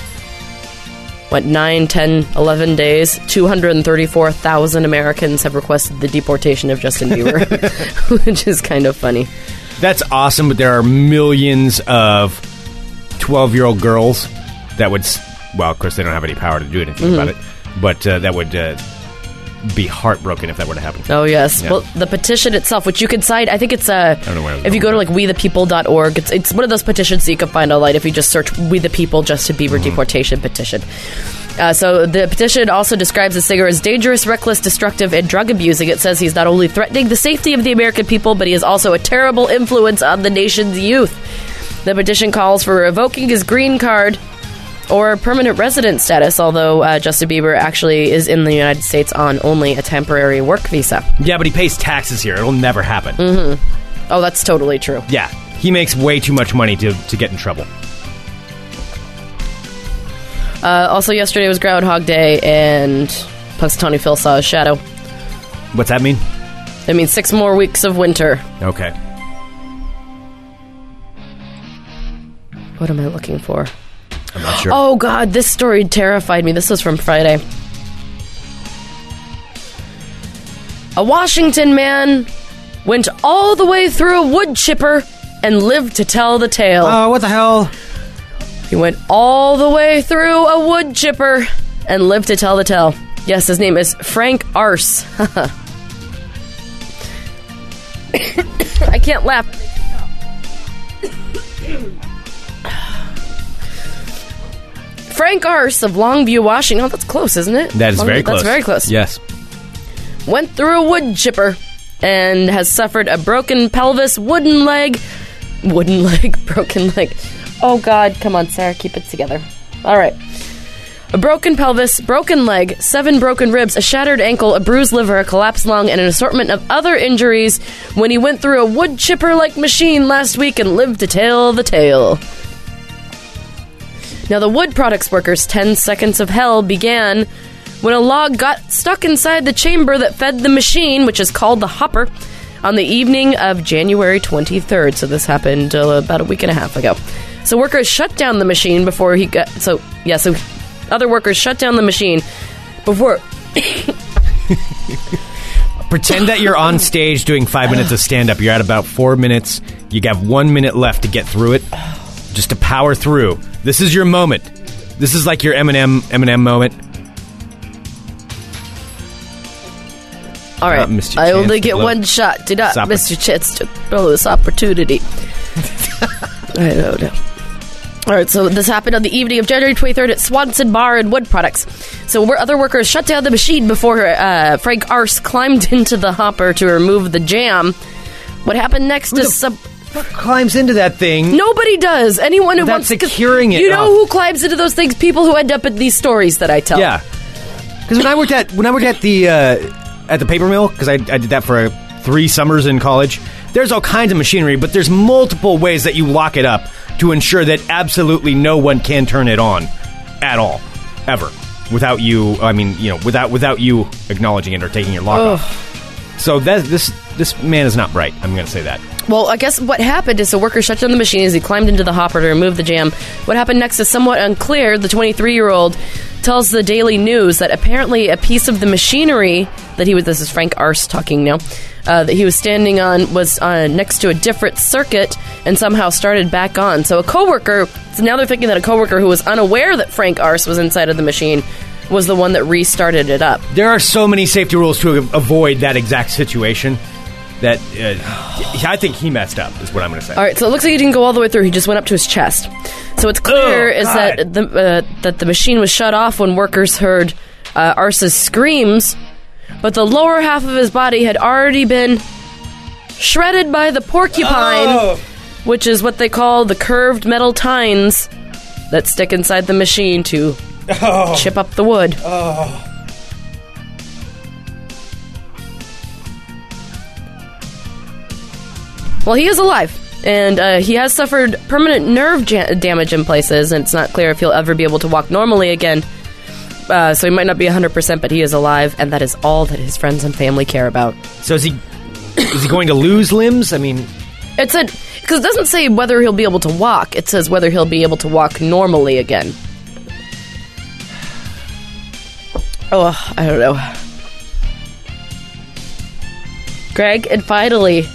B: what 9 10 11 days 234,000 Americans have requested the deportation of Justin Bieber which is kind of funny
A: That's awesome, but there are millions of 12 year old girls that would, well, of course, they don't have any power to do anything
B: Mm-hmm.
A: about it, but uh, that would uh, be heartbroken if that were to happen.
B: Oh yes.
A: Yeah.
B: Well, the petition itself, which you can sign, I think it's uh,
A: don't know where I
B: if you go to like wethepeople.org, it's it's one of those petitions that you can find online if you just search "We the People Justin Bieber
A: Mm-hmm.
B: deportation petition." Uh, so the petition also describes the singer as dangerous, reckless, destructive, and drug abusing. It says he's not only threatening the safety of the American people, but he is also a terrible influence on the nation's youth. The petition calls for revoking his green card or permanent resident status, although uh, Justin Bieber actually is in the United States on only a temporary work visa.
A: Yeah, but he pays taxes here. It'll never happen.
B: Mm-hmm. Oh, that's totally true.
A: Yeah, he makes way too much money to, to get in trouble.
B: Uh, also, yesterday was Groundhog Day, and Punxsutawney Phil saw his shadow.
A: What's that mean?
B: That means six more weeks of winter.
A: Okay.
B: What am I looking for?
A: I'm not sure.
B: Oh, God, this story terrified me. This was from Friday. A Washington man went all the way through a wood chipper and lived to tell the tale.
A: Oh, what the hell?
B: He went all the way through a wood chipper and lived to tell the tale. Yes, his name is Frank Arse. I can't laugh. Frank Arse of Longview, Washington. Oh, that's close, isn't it?
A: That is very close.
B: That's very close.
A: Yes.
B: Went through a wood chipper and has suffered a broken pelvis, wooden leg, wooden leg, broken leg. Oh God, come on, Sarah, keep it together. All right. A broken pelvis, broken leg, seven broken ribs, a shattered ankle, a bruised liver, a collapsed lung, and an assortment of other injuries when he went through a wood chipper like machine last week and lived to tell the tale. Now, the wood products workers' 10 seconds of hell began when a log got stuck inside the chamber that fed the machine, which is called the hopper, on the evening of January 23rd. So, this happened uh, about a week and a half ago. So, workers shut down the machine before he got. So, yeah, so other workers shut down the machine before.
A: Pretend that you're on stage doing five minutes of stand up. You're at about four minutes. You have one minute left to get through it. Just to power through. This is your moment. This is like your Eminem Eminem moment.
B: All right,
A: Not
B: I
A: chance
B: only
A: to
B: get
A: blow-
B: one shot. Do not
A: Stop
B: miss your chance to blow this opportunity. I don't know. All right, so this happened on the evening of January 23rd at Swanson Bark and Wood Products. So where other workers shut down the machine before uh, Frank Arse climbed into the hopper to remove the jam. What happened next is some.
A: Climbs into that thing.
B: Nobody does. Anyone who
A: That's
B: wants to
A: securing it
B: You know
A: up.
B: who climbs into those things? People who end up in these stories that I tell.
A: Yeah, because when I worked at when I worked at the uh, at the paper mill, because I, I did that for uh, three summers in college. There's all kinds of machinery, but there's multiple ways that you lock it up to ensure that absolutely no one can turn it on at all, ever, without you. I mean, you know, without without you acknowledging it or taking your lock off. So that this this man is not bright. I'm going to say that.
B: Well, I guess what happened is the worker shut down the machine as he climbed into the hopper to remove the jam. What happened next is somewhat unclear. The 23 year old tells the Daily News that apparently a piece of the machinery that he was, this is Frank Arse talking now, uh, that he was standing on was uh, next to a different circuit and somehow started back on. So a coworker, so now they're thinking that a coworker who was unaware that Frank Arse was inside of the machine was the one that restarted it up.
A: There are so many safety rules to avoid that exact situation that uh, I think he messed up. Is what I'm going to say.
B: All right, so it looks like he didn't go all the way through. He just went up to his chest. So it's clear
A: Oh,
B: is
A: God.
B: that the uh, that the machine was shut off when workers heard uh, Arsa's screams, but the lower half of his body had already been shredded by the porcupine,
A: Oh.
B: which is what they call the curved metal tines that stick inside the machine to
A: Oh.
B: chip up the wood. Well, he is alive. And uh, he has suffered permanent nerve ja- damage in places, and it's not clear if he'll ever be able to walk normally again. Uh, so he might not be 100%, but he is alive, and that is all that his friends and family care about.
A: So is he is he going to lose limbs? I mean,
B: It said, because it doesn't say whether he'll be able to walk, it says whether he'll be able to walk normally again. Oh, I don't know. Greg, and finally,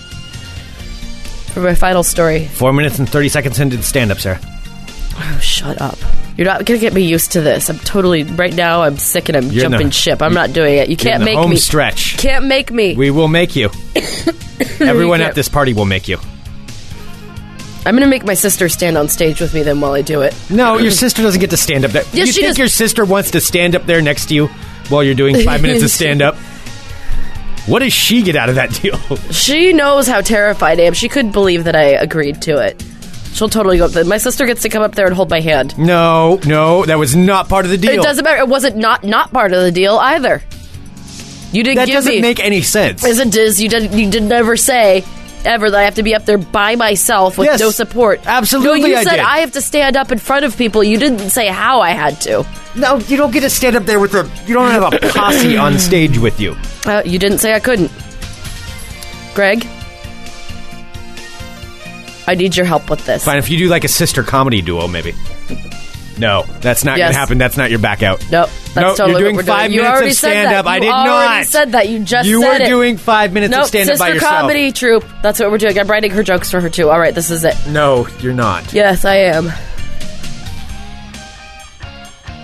B: for my final story.
A: four minutes and thirty seconds into the stand up, sir.
B: Oh, shut up. You're not gonna get me used to this. I'm totally right now. I'm sick and I'm
A: You're in
B: jumping
A: the-
B: ship. I'm not doing it. You can't
A: in the
B: make
A: home
B: me.
A: stretch.
B: Can't make me.
A: We will make you. Everyone at this party will make you.
B: I'm gonna make my sister stand on stage with me then while I do it.
A: No, your sister doesn't get to stand up there.
B: Yes,
A: you
B: she
A: think
B: does.
A: your sister wants to stand up there next to you while you're doing five minutes of stand up? What does she get out of that deal?
B: She knows how terrified I am. She couldn't believe that I agreed to it. She'll totally go up there. My sister gets to come up there and hold my hand.
A: No, no, that was not part of the deal.
B: It doesn't matter. It wasn't not not part of the deal either. You didn't
A: That
B: give
A: doesn't
B: me.
A: make any sense.
B: As it is, you didn't. You did never say ever that I have to be up there by myself with
A: Yes,
B: no support.
A: absolutely
B: No, you
A: I
B: said
A: did.
B: I have to stand up in front of people. You didn't say how I had to.
A: No, you don't get to stand up there with a. You don't have a posse on stage with you.
B: Uh, you didn't say I couldn't. Greg, I need your help with this.
A: Fine, if you do like a sister comedy duo, maybe. No, that's not
B: Yes.
A: going to happen. That's not your back out.
B: Nope, that's
A: Nope,
B: totally
A: you're doing
B: what we're
A: five
B: doing. You
A: minutes
B: already
A: of
B: said
A: stand up. I
B: You
A: did
B: already
A: not.
B: said that. You just
A: You
B: said
A: were
B: it.
A: doing five minutes
B: Nope,
A: of stand up
B: sister
A: by yourself.
B: comedy troupe. That's what we're doing. I'm writing her jokes for her too. All right, this is it.
A: No, you're not.
B: Yes, I am.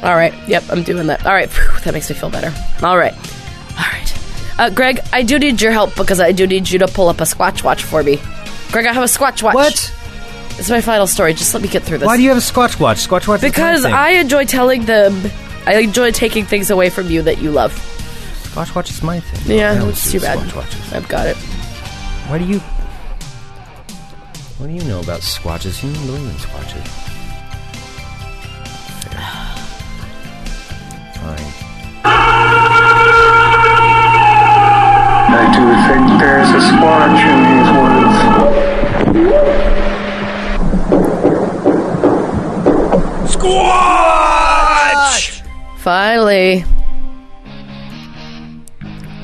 B: All right. Yep, I'm doing that. All right. Phew, that makes me feel better. All right. All right. Uh, Greg, I do need your help because I do need you to pull up a Squatch Watch for me. Greg, I have a Squatch Watch.
A: What?
B: This is my final story. Just let me get through this.
A: Why do you have a Squatch Watch? Squatch Watch
B: because
A: my thing.
B: I enjoy telling them. I enjoy taking things away from you that you love.
A: Squatch Watch is my thing.
B: Yeah,
A: I don't
B: it's
A: do
B: too bad.
A: Squatch Watches.
B: I've got it.
A: Why do you? What do you know about squatches? You don't believe in squatches. Fine.
G: I do think there's a squatch in these woods.
B: Finally.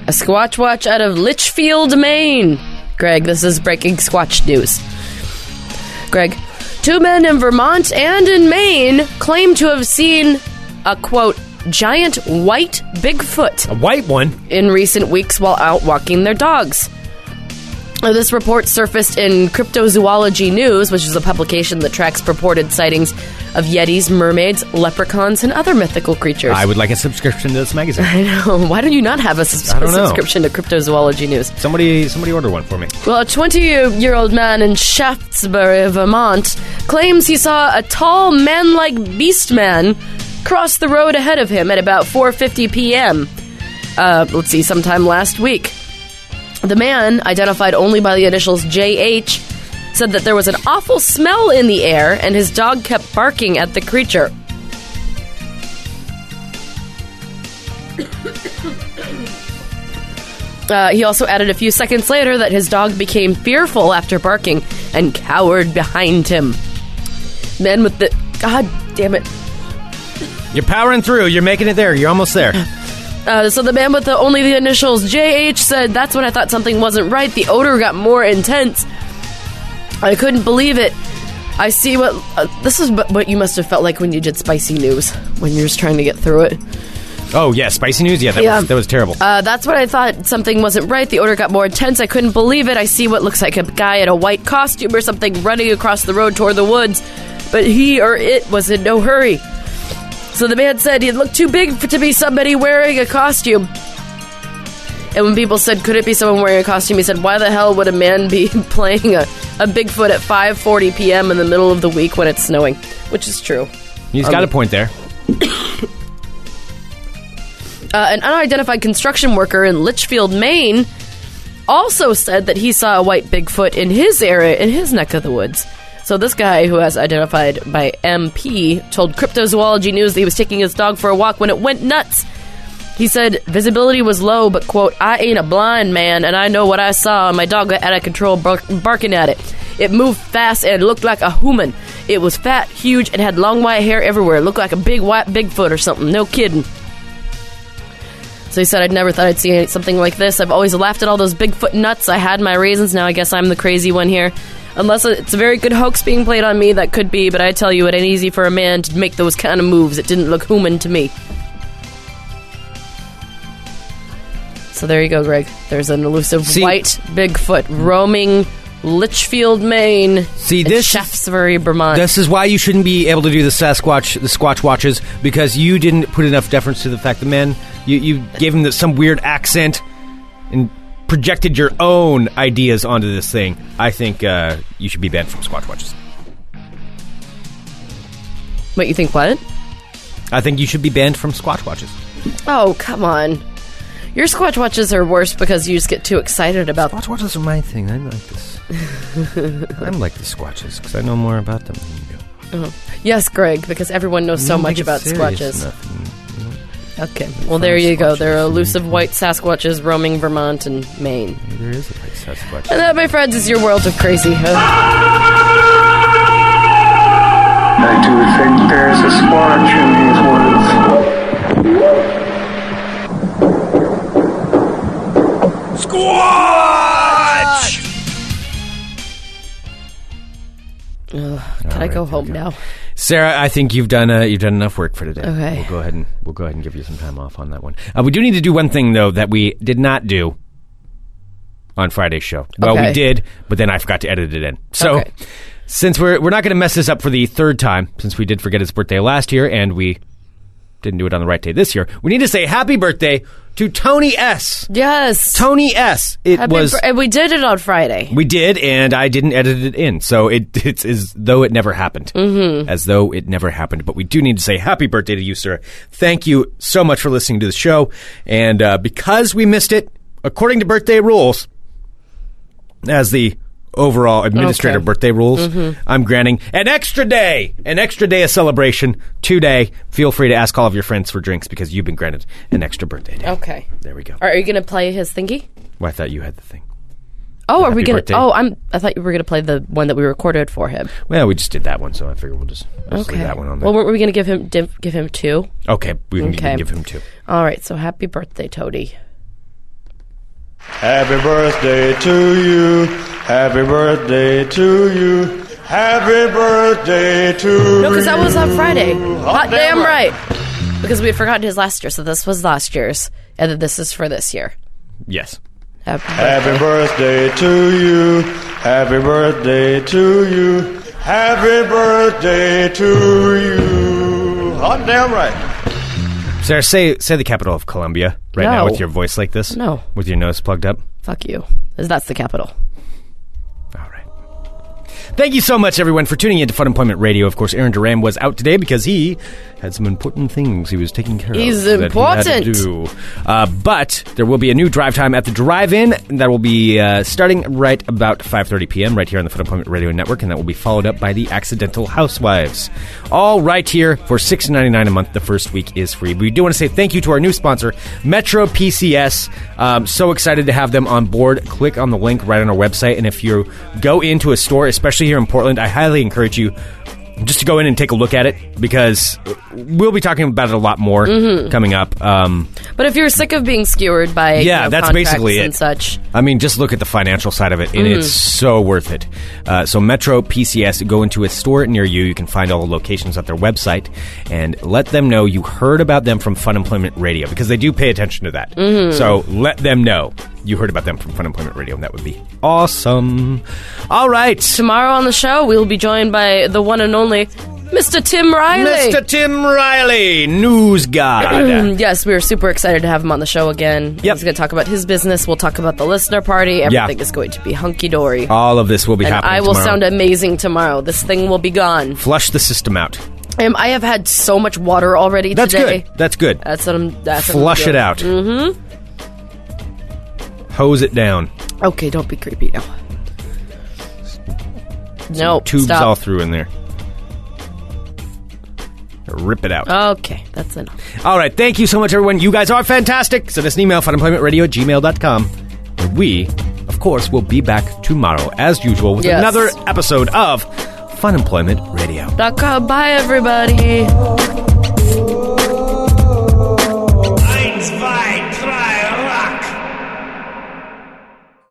B: A Squatch Watch out of Litchfield, Maine. Greg, this is breaking Squatch news. Greg, two men in Vermont and in Maine claim to have seen a quote, giant white Bigfoot
A: A white one.
B: in recent weeks while out walking their dogs. This report surfaced in Cryptozoology News, which is a publication that tracks purported sightings of yetis, mermaids, leprechauns, and other mythical creatures.
A: I would like a subscription to this magazine.
B: I know. Why don't you not have a,
A: I
B: subscription to Cryptozoology News?
A: somebody, somebody order one for me.
B: Well, a 20 year old man in Shaftsbury, Vermont, claims he saw a tall, man like beast man cross the road ahead of him at about 4.50 p.m. Uh, let's see, sometime last week. The man, identified only by the initials JH, said that there was an awful smell in the air and his dog kept barking at the creature. Uh, he also added a few seconds later that his dog became fearful after barking and cowered behind him. Men with the. God damn it.
A: You're powering through. You're making it there. You're almost there.
B: Uh, so the man with the only the initials JH said, "That's when I thought something wasn't right. The odor got more intense. I couldn't believe it. I see what uh, this is. What what you must have felt like when you did spicy news when you're just trying to get through it.
A: Oh yeah, spicy news. Yeah, that
B: Yeah.
A: was that was terrible.
B: Uh, that's when I thought something wasn't right. The odor got more intense. I couldn't believe it. I see what looks like a guy in a white costume or something running across the road toward the woods, but he or it was in no hurry. So the man said he looked too big to be somebody wearing a costume. And when people said, "Could it be someone wearing a costume?" he said, "Why the hell would a man be playing a, a Bigfoot at 5:40 p.m. in the middle of the week when it's snowing?" Which is true.
A: He's
B: Um,
A: got a point there.
B: Uh, an unidentified construction worker in Litchfield, Maine, also said that he saw a white Bigfoot in his area, in his neck of the woods. So this guy, who was identified by MP, told Cryptozoology News that he was taking his dog for a walk when it went nuts. He said visibility was low, but quote, I ain't a blind man, and I know what I saw. And my dog got out of control, bark- barking at it. It moved fast and looked like a human. It was fat, huge, and had long white hair everywhere. It looked like a big white Bigfoot or something. No kidding. So he said, I'd never thought I'd see something like this. I've always laughed at all those Bigfoot nuts. I had my reasons. Now I guess I'm the crazy one here. Unless it's a very good hoax being played on me, that could be, but I tell you, it ain't easy for a man to make those kind of moves. It didn't look human to me. So there you go, Greg. There's an elusive
A: See-
B: white Bigfoot roaming Litchfield, Maine.
A: See, this-
B: Shaftsbury, Vermont.
A: This is why you shouldn't be able to do the Sasquatch, the Squatch watches, because you didn't put enough deference to the fact that man, you, you gave him the, some weird accent and projected your own ideas onto this thing. I think uh, you should be banned from Squatch watches.
B: what you think? What?
A: I think you should be banned from Squatch watches.
B: Oh, come on. Your Squatch watches are worse because you just get too excited about
A: Squatch watches are my thing. I like this. I'm like the Squatches because I know more about them than you do.
B: Yes, Greg, because everyone knows so much about squatches.
A: enough, and, you know,
B: Okay. Well, there you go.
A: Squatches.
B: They're elusive white Sasquatches roaming Vermont and Maine.
A: There is a place Sasquatch.
B: And that, my friends, is your world of crazy.
G: I do think there's a squatch in these woods. Squatch!
B: Can I go home now?
A: Sarah, I think you've done uh, you've done enough work for today.
B: Okay.
A: We'll go ahead and we'll go ahead and give you some time off on that one. Uh, we do need to do one thing though that we did not do on Friday's show. Well,
B: Okay.
A: we did, but then I forgot to edit it in. So
B: Okay.
A: since we're we're not going to mess this up for the third time, since we did forget his birthday last year and we didn't do it on the right day this year, we need to say happy birthday to Tony S.
B: Yes.
A: Tony S. It
B: Happy
A: was
B: and we did it on Friday.
A: we did, and I didn't edit it in, so it, it's as though it never happened, mm-hmm. as though it never happened. But we do need to say happy birthday to you, sir. Thank you so much for listening to the show, and uh, because we missed it, according to birthday rules, as the overall administrator
B: Okay.
A: birthday rules, mm-hmm. I'm granting an extra day, an extra day of celebration today. Feel free to ask all of your friends for drinks because you've been granted an extra birthday day.
B: Okay.
A: There we go.
B: Are you going to play his thingy?
A: Well, I thought you had the thing.
B: Oh, are we
A: Happy
B: going
A: birthday.
B: to? Oh, I'm. I thought you were going to play the one that we recorded for him.
A: Well, we just did that one, so I figure we'll just, just
B: Okay.
A: leave that one on there.
B: Well, weren't we going to give him give him two?
A: Okay, we can
B: Okay.
A: give him two.
B: All right. So happy birthday, Toady.
H: Happy birthday to you. Happy birthday to you. Happy birthday to you.
B: No, because that was on. Friday. Hot damn
H: damn
B: right. Because we had forgotten his last year, so this was last year's, and then this is for this year.
A: Yes.
B: Happy
H: Happy birthday to you. Happy birthday to you. Happy birthday to you. Hot damn right.
A: Sarah, say say the capital of Colombia right now
B: No.
A: with your voice like this.
B: No.
A: With your nose plugged up.
B: Fuck you. 'Cause That's the capital.
A: All right. Thank you so much, everyone, for tuning in to Fun Employment Radio. Of course, Aaron Duran was out today because he had some important things he was taking care
B: He's
A: of. that he had to
B: important.
A: do. Uh, but there will be a new drive time at the drive-in that will be uh, starting right about 5.30 p.m. right here on the Fun Employment Radio Network, and that will be followed up by the Accidental Housewives. All right here for $6.99 a month. The first week is free. We do want to say thank you to our new sponsor, Metro PCS. Um, so excited to have them on board. Click on the link right on our website, and if you go into a store, especially here in Portland, I highly encourage you just to go in and take a look at it because we'll be talking about it a lot more coming up. Um,
B: But if you're sick of being skewered by you
A: Yeah,
B: know,
A: that's basically
B: and
A: it.
B: such,
A: I mean, just look at the financial side of it, and
B: Mm-hmm.
A: it's so worth it. Uh, so, Metro PCS, go into a store near you. You can find all the locations at their website, and let them know you heard about them from Fun Employment Radio because they do pay attention to that.
B: Mm-hmm.
A: So, let them know you heard about them from Fun Employment Radio, and that would be awesome. All right.
B: tomorrow on the show we'll be joined by the one and only Mr. Tim Riley.
A: Mr. Tim Riley, news guy.
B: yes, we are super excited to have him on the show again.
A: Yep.
B: He's going to talk about his business. We'll talk about the listener party. Everything is going to be hunky dory.
A: All of this will be
B: and
A: happening
B: I will
A: tomorrow.
B: sound amazing tomorrow. This thing will be gone.
A: Flush the system out.
B: Um, I have had so much water already
A: That's
B: today.
A: good. That's good.
B: That's what I'm. That's what I'm
A: Flush it out.
B: Mm-hmm.
A: Hose it down.
B: Okay, don't be creepy now. No,
A: Tubes
B: stop.
A: all through in there. Rip it out.
B: Okay, that's enough.
A: All right. Thank you so much, everyone. You guys are fantastic. Send us an email, funemploymentradio at gmail.com. And we, of course, will be back tomorrow, as usual, with
B: Yes.
A: another episode of Fun Employment Radio.
B: Bye, everybody.